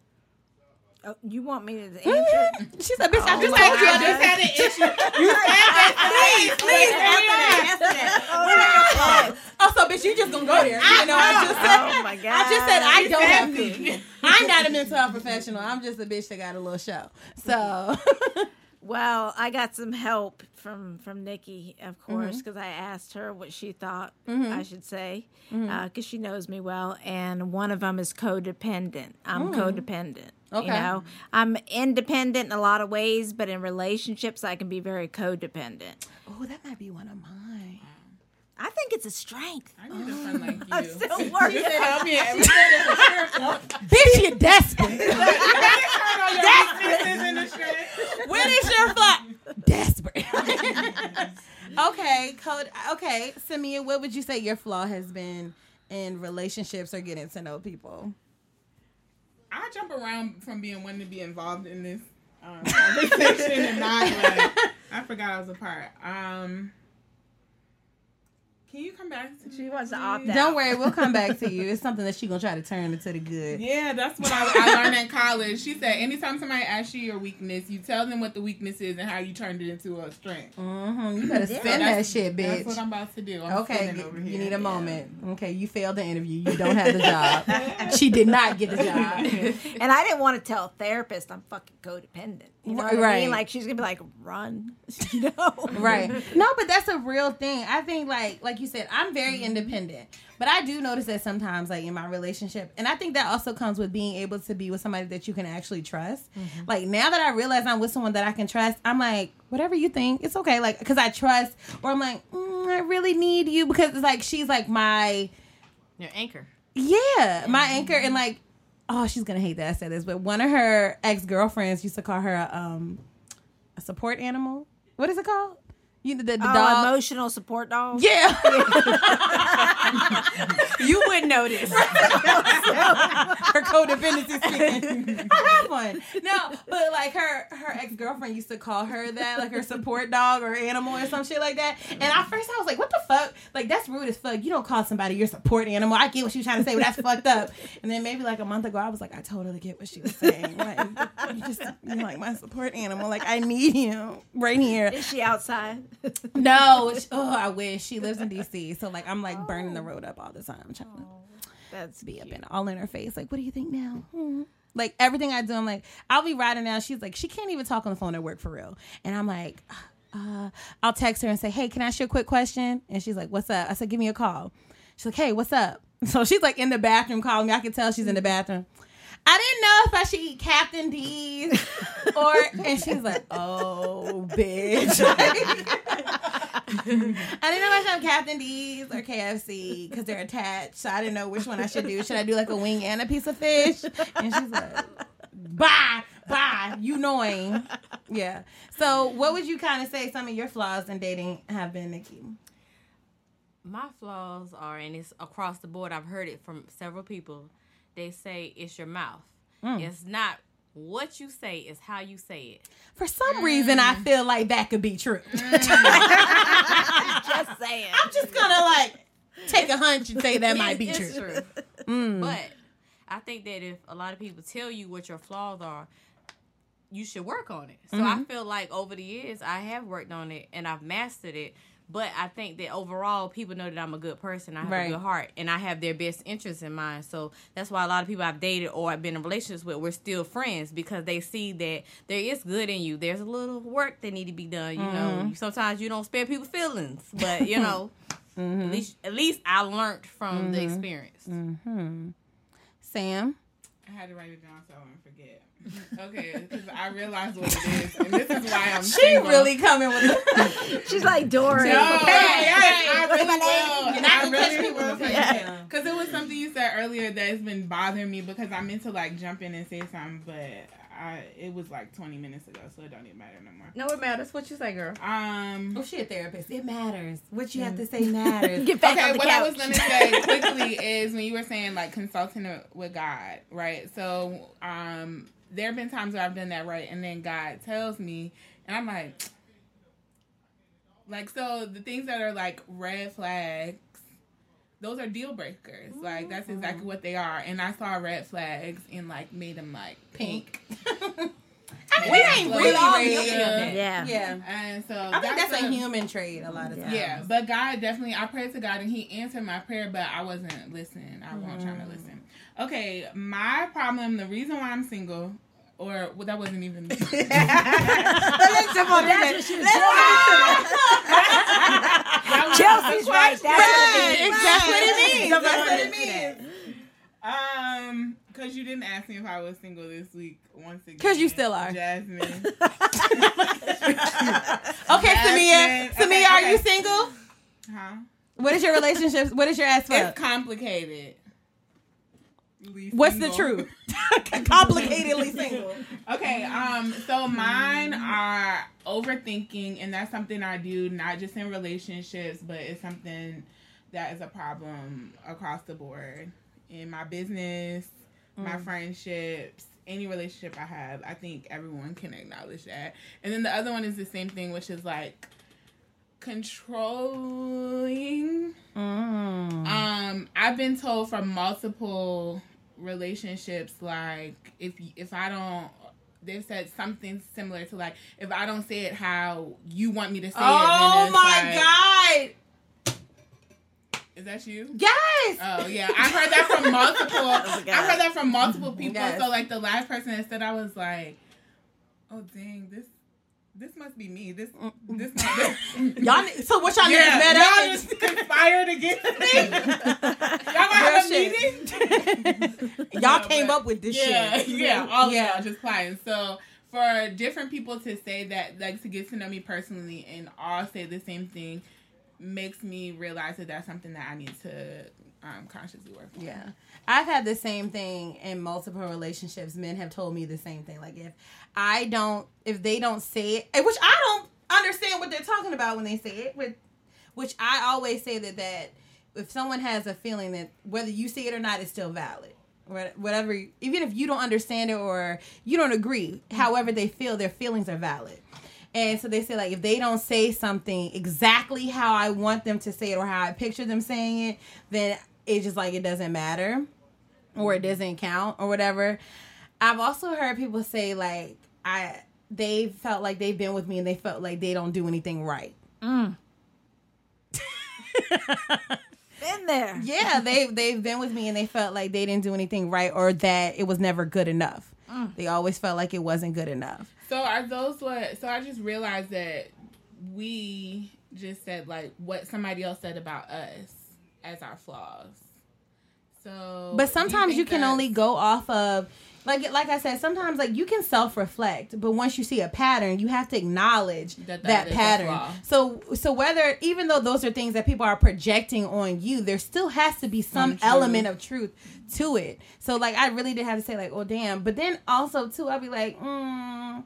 Oh, you want me to mm-hmm. answer?
she said bitch i oh
just
told you
I
I
just had an issue. You said that. Please, please answer that.
oh so bitch you just gonna go there. You know i just said
Oh my god,
i just said i don't have to. i'm not a mental health professional. I'm just a bitch that got a little show. So
Well, I got some help from from Nikki, of
Mm-hmm.
course, because I asked her what she thought I should say, because
Mm-hmm.
she knows me well. And one of them is codependent. I'm codependent.
Mm. Okay.
You know, I'm independent in a lot of ways, but in relationships, I can be very codependent.
oh that might be one of mine
I think it's a strength.
I need a friend like you.
Still working.
You tell me every
bitch you're desperate
That's in the strength.
What is your flaw? Desperate. okay, code. Okay, Samia, what would you say your flaw has been in relationships or getting to know people?
I jump around from being one to be involved in this um, conversation and not like I forgot I was a part. Um, can you come back to me?
She wants to opt out.
Don't worry, we'll come back to you. It's something that she gonna try to turn into the good.
Yeah, that's what I, I learned in college. She said, anytime somebody asks you your weakness, you tell them what the weakness is and how you turned it into a strength.
Mm-hmm. You better
So
spin that shit, bitch.
That's what I'm about to do. I'm
Okay, g-
over
you need a moment. Okay, you failed the interview. You don't have the job. she did not get the job.
And I didn't want to tell a therapist I'm fucking codependent. You know what I
Right.
mean? Like she's gonna be like, run. You know?
right no but that's a real thing i think like like you said i'm very mm-hmm. independent but i do notice that sometimes like in my relationship and i think that also comes with being able to be with somebody that you can actually trust mm-hmm. like now that i realize i'm with someone that i can trust i'm like whatever you think it's okay like because i trust or i'm like mm, i really need you because it's like she's like my
Your anchor.
yeah, my mm-hmm. anchor and like, oh, she's gonna hate that I said this, but one of her ex girlfriends used to call her a, um a support animal. What is it called? You the, the, the
Oh,
dog.
emotional support dog.
yeah,
You wouldn't know this.
her codependency speaking. I have one. No, but like her her ex girlfriend used to call her that, like her support dog or animal or some shit like that. And at first I was like, what the fuck? Like that's rude as fuck. You don't call somebody your support animal. I get what she was trying to say, but that's fucked up. And then maybe like a month ago, I was like, I totally get what she was saying. Like you just you're like my support animal. Like I need you right here.
Is she outside?
No, oh, I wish she lives in DC. So like I'm like burning the road up all the time. I'm trying to
That's
be up in all in her face. Like, what do you think now? Hmm. Like everything I do, I'm like, I'll be riding now. She's like, she can't even talk on the phone at work for real. And I'm like, uh, I'll text her and say, hey, can I ask you a quick question? And she's like, what's up? I said, give me a call. She's like, hey, what's up? So she's like in the bathroom calling me. I can tell she's in the bathroom. I didn't know if I should eat Captain D's or, and she's like, oh, bitch. I didn't know if I should have Captain D's or KFC because they're attached. So I didn't know which one I should do. Should I do like a wing and a piece of fish? And she's like, bye, bye, you knowing. Yeah. So what would you kind of say some of your flaws in dating have been, Nikki?
My flaws are, and it's across the board. I've heard it from several people. They say it's your mouth. It's not what you say; it's how you say it.
For some reason, I feel like that could be true.
Just saying.
I'm just gonna like take a hunch and say that might be
It's
true. Mm.
But I think that if a lot of people tell you what your flaws are, you should work on it. So
Mm-hmm.
I feel like over the years I have worked on it and I've mastered it. But I think that overall people know that I'm a good person. I have
Right.
a good heart and I have their best interests in mind. So that's why a lot of people I've dated or I've been in relationships with, we're still friends because they see that there is good in you. There's a little work that need to be done. You
Mm-hmm.
know, sometimes you don't spare people feelings, but you know,
Mm-hmm.
at least at least I learned from the experience.
Sam,
I had to write it down so I wouldn't forget. Okay, because I realize what it is, and this is why I'm
she
single.
really coming with
She's like Dory.
No,
Okay.
yes, I really will.
Not
I really
me with
will.
a ponytail.
Because it was something you said earlier that's been bothering me because I meant to like jump in and say something, but I it was like 20 minutes ago, so it don't even matter no more.
No, it matters. What you say, girl?
Um.
Oh, she a therapist. It matters. What you have to say matters.
Get back
okay,
on the
what
couch.
I was gonna say quickly is when you were saying like consulting with God, right? So, um, there have been times where I've done that right, and then God tells me, and I'm like, like so the things that are like red flags, those are deal breakers. Like that's mm-hmm. exactly what they are. And I saw red flags and like made them like pink.
I mean, we ain't really
we all
ready.
guilty.
Yeah.
Yeah.
And so
I think that's, a
a
human trait a lot of times.
yeah, but God definitely, I prayed to God and He answered my prayer, but I wasn't listening. I wasn't trying to mm. listen. Okay, my problem, the reason why I'm single, or well, that wasn't even.
That's what she was Chelsea's right. That's what it means.
That's what it means.
That's
That's
what
what
it
it means.
um, because you didn't ask me if I was single this week. Once again.
Because you still are.
Jasmine.
Okay, Samia.
Jasmine.
Samia,
Okay,
are
okay.
you single?
huh?
What is your relationship? What is your ass
It's complicated. Least
What's the truth? Complicatedly single.
Okay, um, so mine are overthinking, and that's something I do not just in relationships, but it's something that is a problem across the board in my business, my friendships, any relationship I have. I think everyone can acknowledge that. And then the other one is the same thing, which is like controlling. Um, I've been told from multiple relationships, like if if I don't, they've said something similar to like if I don't say it how you want me to say it.
Oh
it's
my
like-
god.
Is that you?
Yes.
Oh yeah, I heard that from multiple. I heard that from multiple people.
Yes.
So like the last person that said, I was like, oh dang, this this must be me. This this. Not,
Y'all. ne- So what y'all
yeah,
niggas met
y'all just conspired against me. y'all gonna have a meeting?
Y'all
No,
came
but-
up with this
yeah,
shit.
Yeah, all
Yeah.
of y'all just playing. So for different people to say that, like to get to know me personally, and all say the same thing, makes me realize that that's something that I need to um, consciously work on.
Yeah. I've had the same thing in multiple relationships. Men have told me the same thing. Like if I don't if they don't say it, which I don't understand what they're talking about when they say it, with which I always say that that if someone has a feeling that whether you see it or not, it's still valid. Whatever, even if you don't understand it or you don't agree, however they feel, their feelings are valid. And so they say like if they don't say something exactly how I want them to say it or how I picture them saying it, then it's just like it doesn't matter or it doesn't count or whatever. I've also heard people say like I they felt like they've been with me and they felt like they don't do anything right. Mm.
Been there.
Yeah, they they've been with me and they felt like they didn't do anything right or that it was never good enough. They always felt like it wasn't good enough.
So are those what? So I just realized that we just said like what somebody else said about us as our flaws. So,
But sometimes you,
think
can only go off of like like I said, sometimes like you can self reflect, but once you see a pattern, you have to acknowledge
That
that,
that
pattern. So so whether even though those are things that people are projecting on you, there still has to be some,
Some
element of truth to it. So like I really did have to say like, oh damn. But then also too, I'd be like, mm,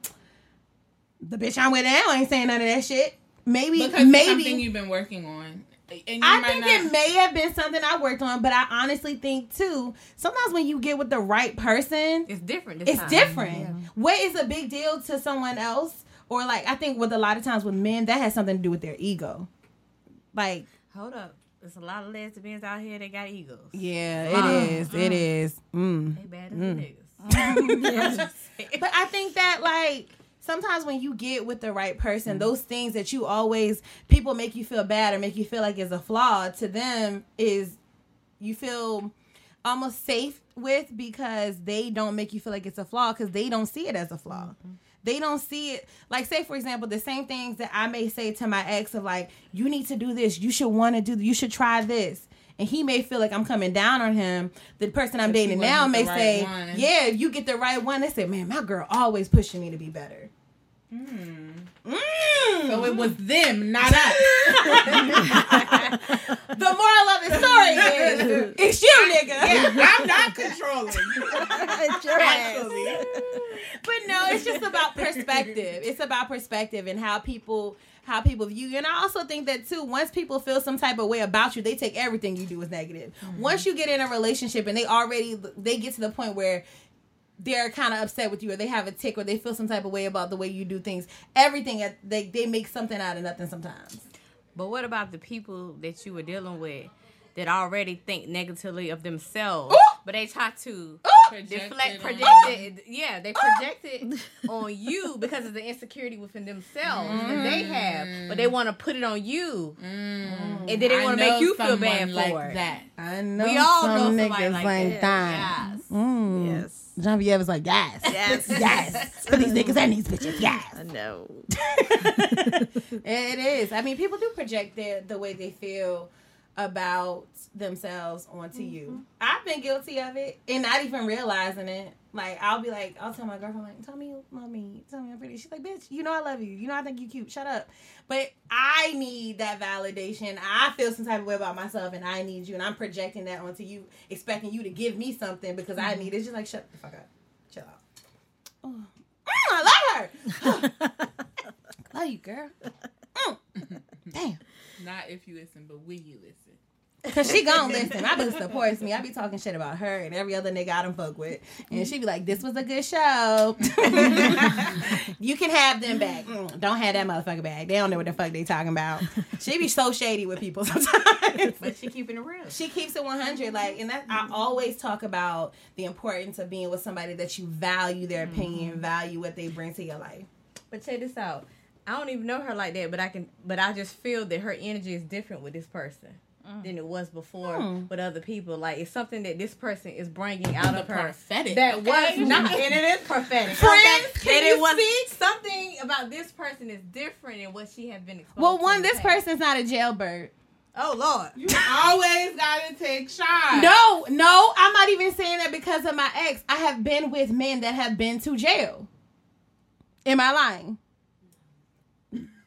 the bitch I'm with now ain't saying none of that shit. Maybe
because it's
maybe
something you've been working on.
I think
not-
it may have been something I worked on, but I honestly think too. Sometimes when you get with the right person,
It's different.
It's
time.
different. What is a big deal to someone else, or like I think with a lot of times with men, that has something to do with their ego. Like,
Hold up. There's a lot of lesbians out here that got egos.
yeah, it is. It is. Mm.
They bad as the niggas.
But I think that like sometimes when you get with the right person,
Mm-hmm.
those things that you always people make you feel bad or make you feel like is a flaw to them is you feel almost safe with because they don't make you feel like it's a flaw because they don't see it as a flaw.
Mm-hmm.
They don't see it like say for example the same things that I may say to my ex of like you need to do this, you should want to do you should try this. And he may feel like I'm coming down on him. The person I'm dating now may
right
say,
one.
"Yeah, if you get the right one." They say, "Man, my girl always pushing me to be better." Mm.
So it was them, not us.
The moral of the story is, it's you, nigga.
I'm not controlling.
But no, it's just about perspective. It's about perspective and how people how people view you. And I also think that too, once people feel some type of way about you, they take everything you do as negative. Once you get in a relationship and they already they get to the point where they're kind of upset with you or they have a tick or they feel some type of way about the way you do things. Everything uh, they they make something out of nothing sometimes.
But what about the people that you were dealing with that already think negatively of themselves, oh! but they try to
Projected
deflect,
on-
project it? Oh! Yeah, they project it on you because of the insecurity within themselves that they mm-hmm. have, but they want to put it on you, mm. and then they
I
want to make you feel bad
someone like
for it.
that.
I know
We all
some
know somebody
niggas
like
like
that.
that. Mm.
Yes.
Genevieve was like, yes,
Yes.
yes, for these niggas and these bitches, yes.
I know.
It is. I mean, people do project their the way they feel about themselves onto you. Mm-hmm. I've been guilty of it and not even realizing it. Like I'll be like, I'll tell my girlfriend like, tell me you love me, tell me I'm pretty. She's like, bitch, you know I love you. You know I think you cute. Shut up. But I need that validation. I feel some type of way about myself, and I need you, and I'm projecting that onto you, expecting you to give me something because I need it. It's just like shut the fuck up, chill out. Oh, Mm, I love her. love you, girl. Mm. Damn.
Not if you listen, but when you listen.
Cause she gon' listen. My boo supports me. I be talking shit about her and every other nigga I done fuck with. And she be like, this was a good show. you can have them back. Mm, don't have that motherfucker back. They don't know what the fuck they talking about. She be so shady with people sometimes.
But she keeping it real.
She keeps it 100. Like, and that I always talk about the importance of being with somebody that you value their opinion, value what they bring to your life.
But check this out. I don't even know her like that, but I can. But I just feel that her energy is different with this person Mm. than it was before hmm. with other people. Like it's something that this person is bringing out of her
prophetic,
that
okay?
was not, and it is prophetic.
Friends,
okay?
can
that
you
it was
see?
something about this person is different than what she has been exposed.
Well, one,
in
this
past.
person's not a jailbird.
Oh Lord.
You always gotta take shots.
No, no, I'm not even saying that because of my ex. I have been with men that have been to jail. Am I lying?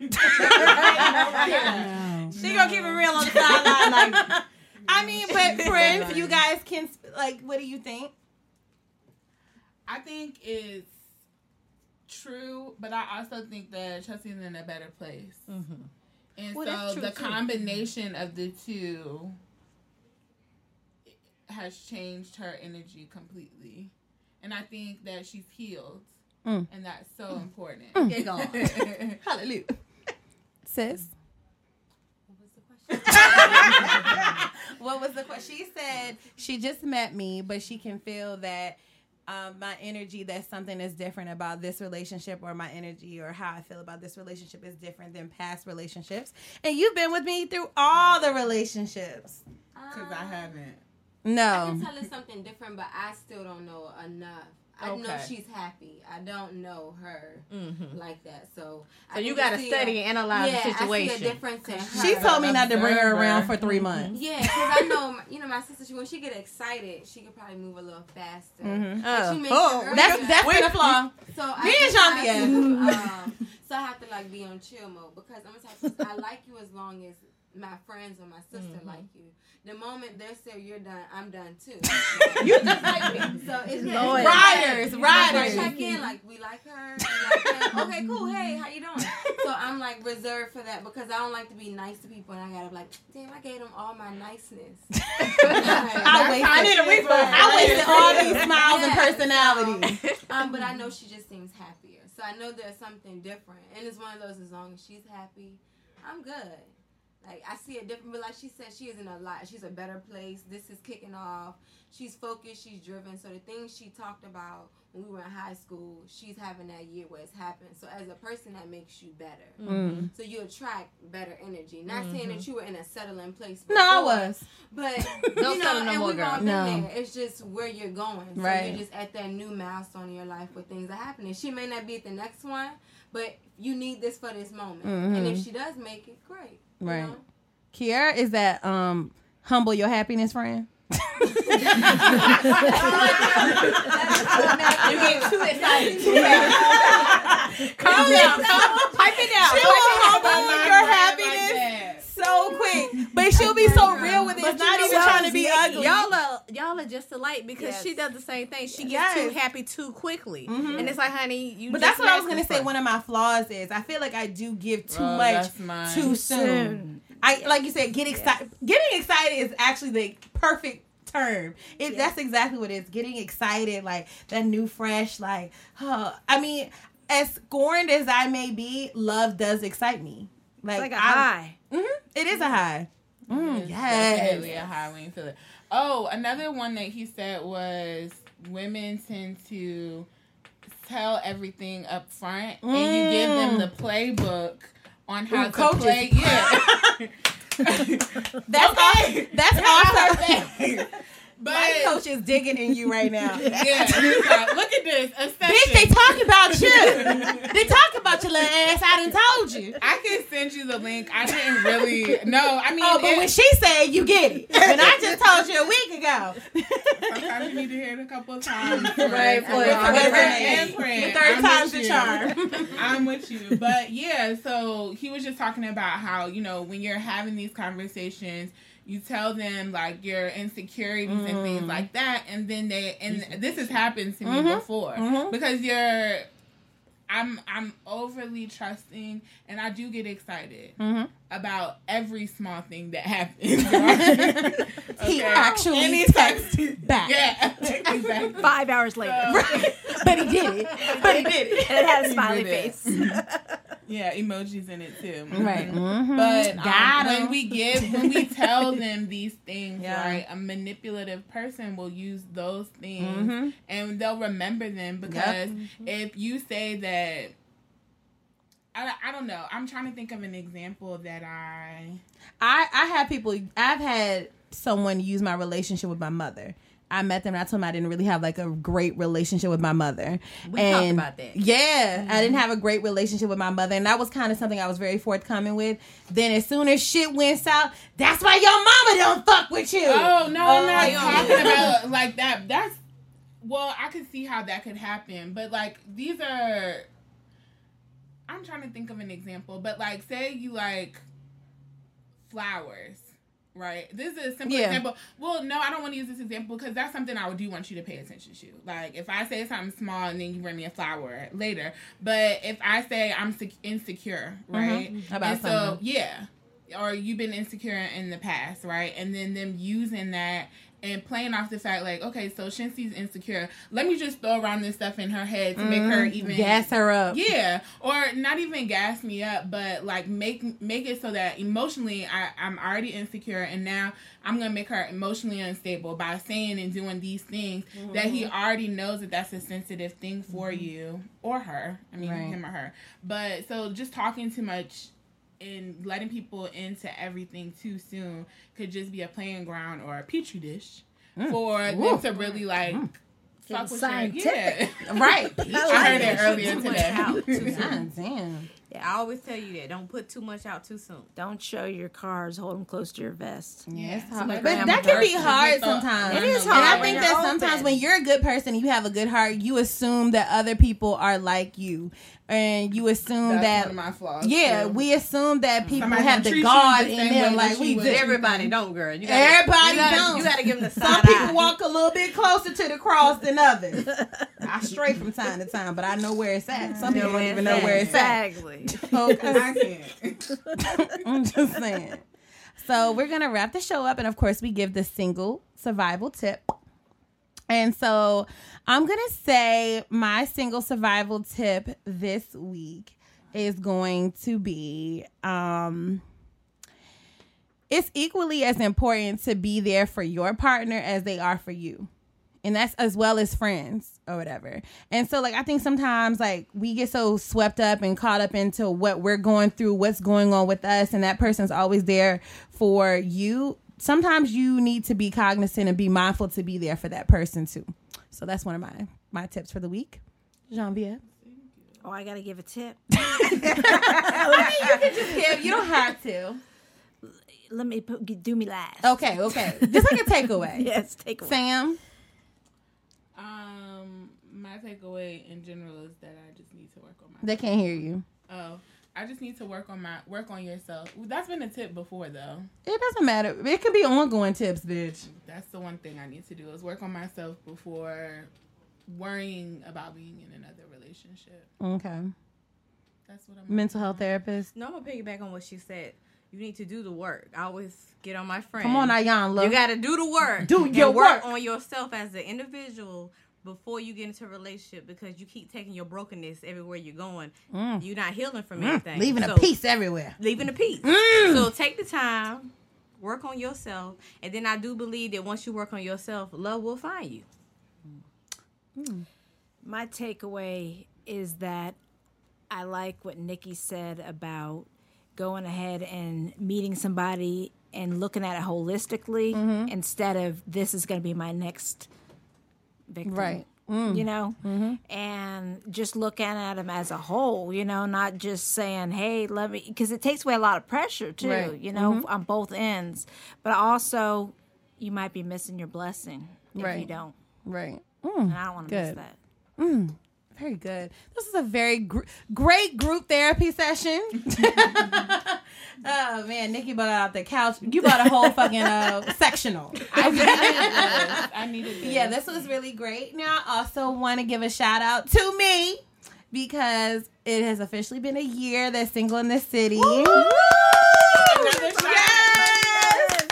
She gonna keep it real on the sideline, like
I mean, but friends, you guys can like. What do you think?
I think it's true, but I also think that Chelsea's in a better place. Mm-hmm. And
Well,
so
true,
the
too.
combination of the two has changed her energy completely. And I think that she's healed.
Mm.
And that's so mm. important. Mm.
get going.
Hallelujah, sis. what was the question? She said she just met me, but she can feel that um, my energy, that something is different about this relationship, or my energy, or how I feel about this relationship is different than past relationships. And you've been with me through all the relationships.
Because I haven't.
No.
I can tell it's something different, but I still don't know enough. I know she's happy. I don't know her
Mhm.
like that. So,
So
I
you gotta study
a-
and analyze the
yeah, I
situation.
see a difference in her.
She told me not to bring her around for three months.
Yeah, because I know, you know, my sister. She when she get excited, she could probably move a little faster.
Mhm.
Like,
Oh.
she
Oh.
it.
That's that's flaw.
So I
Me and
just
Jean-Pierre.
to, um, so I have to like be on chill mode because I'm the type of I like you as long as my friends or my sister
Mm-hmm.
like you. The moment they say you're done, I'm done too.
You just like me.
So it's
Lord.
Riders,
I
riders.
check in like we like her. We like him. Okay, cool. Hey, how you doing? So I'm like reserved for that because I don't like to be nice to people and I gotta be like, damn, I gave them all my niceness.
I wasted,
I need a refund.
I wasted all these smiles and
Yeah,
personalities.
Um, but I know she just seems happier. So I know there's something different. And it's one of those as long as she's happy, I'm good. Like I see a different but like she said, she is in a lot she's a better place. This is kicking off. She's focused, she's driven. So the things she talked about when we were in high school, she's having that year where it's happened. So as a person that makes you better.
Mm.
So you attract better energy. Not saying that mm-hmm. you were in a settling place.
No, I was.
But
Don't
you know,
no
and
more,
we've all
girl.
been
No.
there. It's just where you're going. So
Right.
you're just at that new milestone in your life where things are happening. She may not be at the next one, but you need this for this moment. And if she does make it, great. You.
Right.
know?
Kiara is that um humble your happiness friend.
You get too excited. Calm down. Pipe it down.
She will humble your happiness
that.
so quick, but she'll be so real with it. It's not even trying to be ugly.
Y'all are y'all are just alike because
Yes.
she does the same thing. She gets
Yes.
too happy too quickly, and it's like, honey, you.
But
just
that's what I was gonna say. One of my flaws is I feel like I do give too
Oh,
much too soon. I like you said, get excited. Getting excited is actually the perfect term. It that's exactly what it is. Getting excited, like that new fresh, like huh. I mean, as scorned as I may be, love does excite me. Like,
It's like a
I'm-
high.
Mhm, it is a high. Mm, yes.
Definitely a high when you. Oh, another one that he said was women tend to tell everything up front and you give them the playbook on how
Ooh,
to
coaches.
play. Yeah.
That's
Okay.
That's also.
but
My coach is digging in you right now.
yeah, like, look at this. A
Bitch, they talk about you. they talk about your little ass. I done told you.
I can send you the link. I didn't really. No, I mean,
Oh, but
it-
when she said you get it, and I just told you a week ago.
sometimes you need to hear it a couple of times.
Right,
for
for
it
it
to
to
resonate.
resonate.
And print.
The third
I'm
time's the charm.
I'm with you. But yeah, so he was just talking about how, you know, when you're having these conversations, you tell them like your insecurities and
Mm.
things like that, and then they and this has happened to me
Mhm.
before
Mhm.
because you're. I'm I'm overly trusting, and I do get excited
Mhm.
About every small thing that happens.
He
Okay.
actually
Any
texted back.
yeah, exactly.
Five hours later.
But he did it. But he did it.
And it had a
He
smiley face.
Yeah, emojis in it too.
Right.
Mhm.
Mhm.
But um, when we give, when we tell them these things,
Yeah.
right, a manipulative person will use those things
Mhm.
and they'll remember them because if you say that. I, I don't know. I'm trying to think of an example that I.
I I have people. I've had someone use my relationship with my mother. I met them and I told them I didn't really have like a great relationship with my mother.
We
and
talked about that.
Yeah, I didn't mm-hmm. have a great relationship with my mother, and that was kind of something I was very forthcoming with. Then as soon as shit went south, that's why your mama don't fuck with you.
Oh no, I'm
Oh,
not uh,
yeah.
talking about like that. That's well, I could see how that could happen, but like these are. I'm trying to think of an example, but like, say you like flowers, right? This is a simple
Yeah.
example. Well, no, I don't want to use this example because that's something I would do want you to pay attention to. Like, if I say something small and then you bring me a flower later, but if I say I'm sec- insecure, right?
Mhm. About
and so
something.
yeah, or you've been insecure in the past, right? And then them using that and playing off the fact like, okay, so Shinsy's insecure. Let me just throw around this stuff in her head to make her
Mhm.
even
gas her up.
yeah, or not even gas me up, but like make make it so that emotionally I I'm already insecure, and now I'm gonna make her emotionally unstable by saying and doing these things that he
Mm-hmm.
already knows that that's a sensitive thing for you or her. I mean
Right.
him or her. But so just talking too much and letting people into everything too soon could just be a playing ground or a petri dish
Mm.
for them to really like fuck with
scientific.
yeah.
Right.
I heard it earlier
Too much
today.
out too soon.
God damn.
I always tell you that. Don't put too much out too soon.
Don't show your cards. Hold them close to your vest.
Yes,
Somebody
but that can be hard sometimes.
It is hard.
And I think
you're
that sometimes
open.
when you're a good person, you have a good heart. You assume that other people are like you, and you assume
That's
that
one of my flaws.
yeah,
too.
we assume that mm-hmm. people
Somebody
have the
treat
God
the
in them like we do.
Everybody don't, girl. You gotta,
Everybody
you gotta,
don't.
You gotta give them the side
Some people
eye.
walk a little bit closer to the cross than others. I stray from time to time, but I know where it's at. Some people don't even know where it's at.
Exactly.
Okay.
I can't.
I'm just saying. So we're gonna wrap the show up, and of course, we give the single survival tip. And so I'm gonna say my single survival tip this week is going to be um it's equally as important to be there for your partner as they are for you and that's as well as friends or whatever. And so like I think sometimes like we get so swept up and caught up into what we're going through, what's going on with us and that person's always there for you. Sometimes you need to be cognizant and be mindful to be there for that person too. So that's one of my my tips for the week. Jean-Pierre.
Oh, I gotta give a tip.
I mean, you can just give. You don't have to.
Let me put, do me last.
Okay, okay. Just like a takeaway.
Yes, take away.
Sam.
Um, my takeaway in general is that I just need to work on my.
They can't hear you.
Oh, I just need to work on my work on yourself. That's been a tip before though.
It doesn't matter. It could be ongoing tips, bitch.
That's the one thing I need to do is work on myself before worrying about being in another relationship.
Okay.
That's what I'm.
Mental health therapist.
No, I'm gonna piggyback on what she said. You need to do the work. I always get on my friend.
Come on, Iyanla. Look.
You got to do the work.
Do your
work
work.
on yourself as an individual before you get into a relationship because you keep taking your brokenness everywhere you're going. You're not healing from anything.
Mm. leaving
So-
a piece everywhere.
leaving a piece.
Mm.
So take the time, work on yourself, and then I do believe that once you work on yourself, love will find you.
My takeaway is that I like what Nikki said about going ahead and meeting somebody and looking at it holistically
Mm-hmm.
instead of this is going to be my next victim.
Right. Mm.
You know,
Mm-hmm.
and just looking at them as a whole, you know, not just saying, hey, let me, because it takes away a lot of pressure too,
Right.
you know,
Mm-hmm.
on both ends. But also, you might be missing your blessing if you don't.
Right.
And I don't want to miss that.
Very good. This is a very gr- great group therapy session. oh man, Nikki brought out the couch. You brought a whole fucking uh, sectional.
I needed this. I needed this.
Yeah, this was really great. Now, I also want to give a shout out to me because it has officially been a year that's single in the city.
Another shot.
Yes!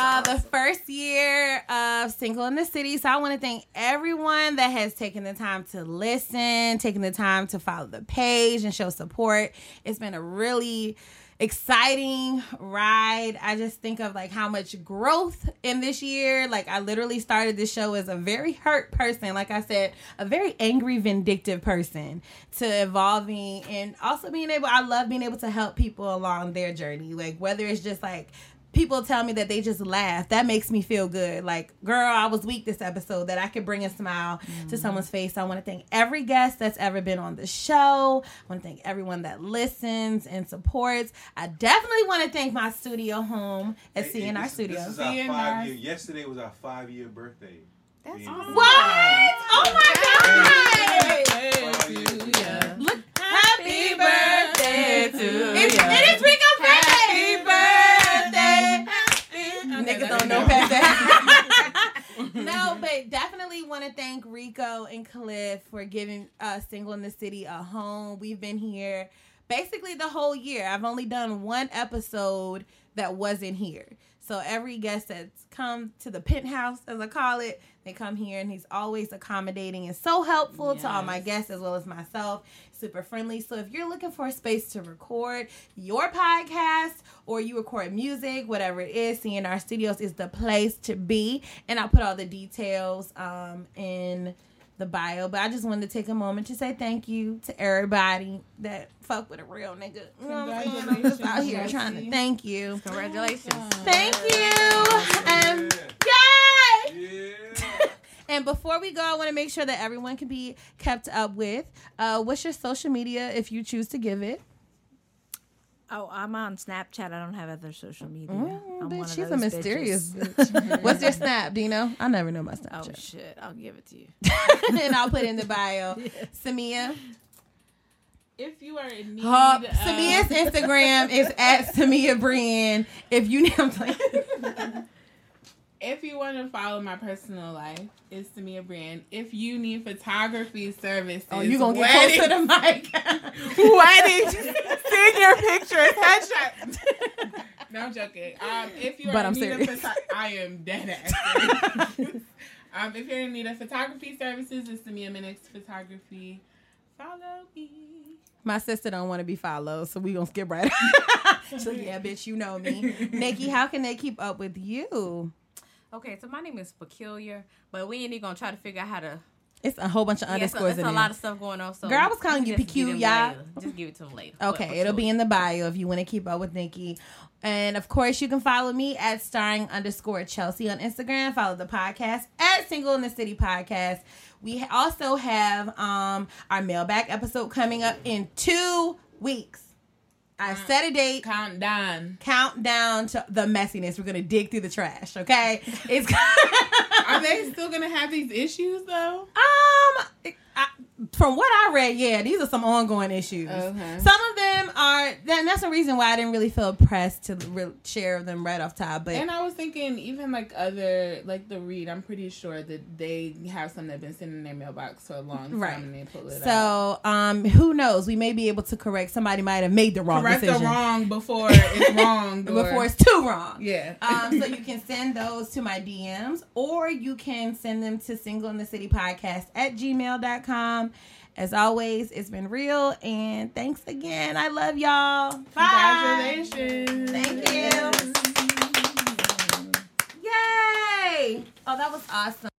Uh, the first year of Single in the City. So I want to thank everyone that has taken the time to listen, taking the time to follow the page and show support. It's been a really exciting ride. I just think of like how much growth in this year. Like I literally started this show as a very hurt person, like I said, a very angry, vindictive person to evolving and also being able I love being able to help people along their journey. Like whether it's just like people tell me that they just laugh that makes me feel good like girl i was weak this episode that i could bring a smile to mm-hmm. someone's face i want to thank every guest that's ever been on the show i want to thank everyone that listens and supports i definitely want to thank my studio home at
Hey,
cnr
this,
studios
This is our
CNR.
five year. Yesterday was our five year birthday.
That's
Being-
awesome.
what oh my god
Five years.
Look, happy birthday to
It's-
you. It is Rico's birthday. birthday. Niggas don't know past that. no, but definitely want to thank Rico and Cliff for giving uh, Single in the City a home. We've been here basically the whole year. I've only done one episode that wasn't here. So every guest that's come to the penthouse, as I call it, they come here and he's always accommodating and so helpful to all my guests as well as myself. Super friendly. So if you're looking for a space to record your podcast or you record music, whatever it is, CNR Studios is the place to be. And I'll put all the details um, in the bio. But I just wanted to take a moment to say thank you to everybody that fuck with a real nigga. You know what I'm saying? I'm just out here trying to thank you.
Congratulations.
Thank you. And yay!
Yeah.
And before we go, I want to make sure that everyone can be kept up with. Uh, what's your social media if you choose to give it?
Oh, I'm on Snapchat. I don't have other social media.
Mm,
I'm
bitch, she's a mysterious
bitches.
bitch. What's your snap? Do you know? I never know my Snapchat.
Oh shit! I'll give it to you.
and I'll put it in the bio. Samia.
If you are in need,
Uh,
of,
Samia's Instagram is at Samia Brian. If you need, I'm playing.
If you want to follow my personal life, it's Samia Brand. If you need photography services,
Oh, you gonna get close to the mic.
wedding, senior pictures, headshot. no, I'm joking. Um, if you
But I'm serious.
photo- I am dead ass. um, if you're in need of photography services, it's to me Samia Minix Photography. Follow me.
My sister don't want to be followed, so we gonna skip right. so yeah, bitch, you know me. Nikki, how can they keep up with you?
Okay, so my name is Peculiar, but we ain't even gonna try to figure out how to.
It's a whole bunch of
Yeah, so
underscores
it's
in
a lot of stuff going on. So
Girl, I was calling you
just get them
Peculiar.
Just give it to them later.
Okay, it'll be in the bio if you want to keep up with Nikki. And of course, you can follow me at starring underscore Chelsea on Instagram. Follow the podcast at Single in the City Podcast. We also have um our mailbag episode coming up in two weeks. I set a date.
Count
down. Count down to the messiness. We're gonna dig through the trash. Okay, it's
Are they still gonna have these issues though?
Um, I, from what I read, yeah, these are some ongoing issues.
Okay.
Some of them are. Then that's the reason why I didn't really feel pressed to re- share them right off top. But
And I was thinking, even like other, like the read, I'm pretty sure that they have some that've been sitting in their mailbox for a long time
Right.
and they pull it out.
so, um, who knows? We may be able to correct. Somebody might have made the wrong
Correct
decision
the wrong before it's wrong. or-
before it's too wrong.
Yeah.
um, so you can send those to my DMs or you can send them to single in the city podcast at gmail.com. As always, it's been real and thanks again. I love y'all. Bye.
Congratulations.
Thank you. Yay! Oh, that was awesome.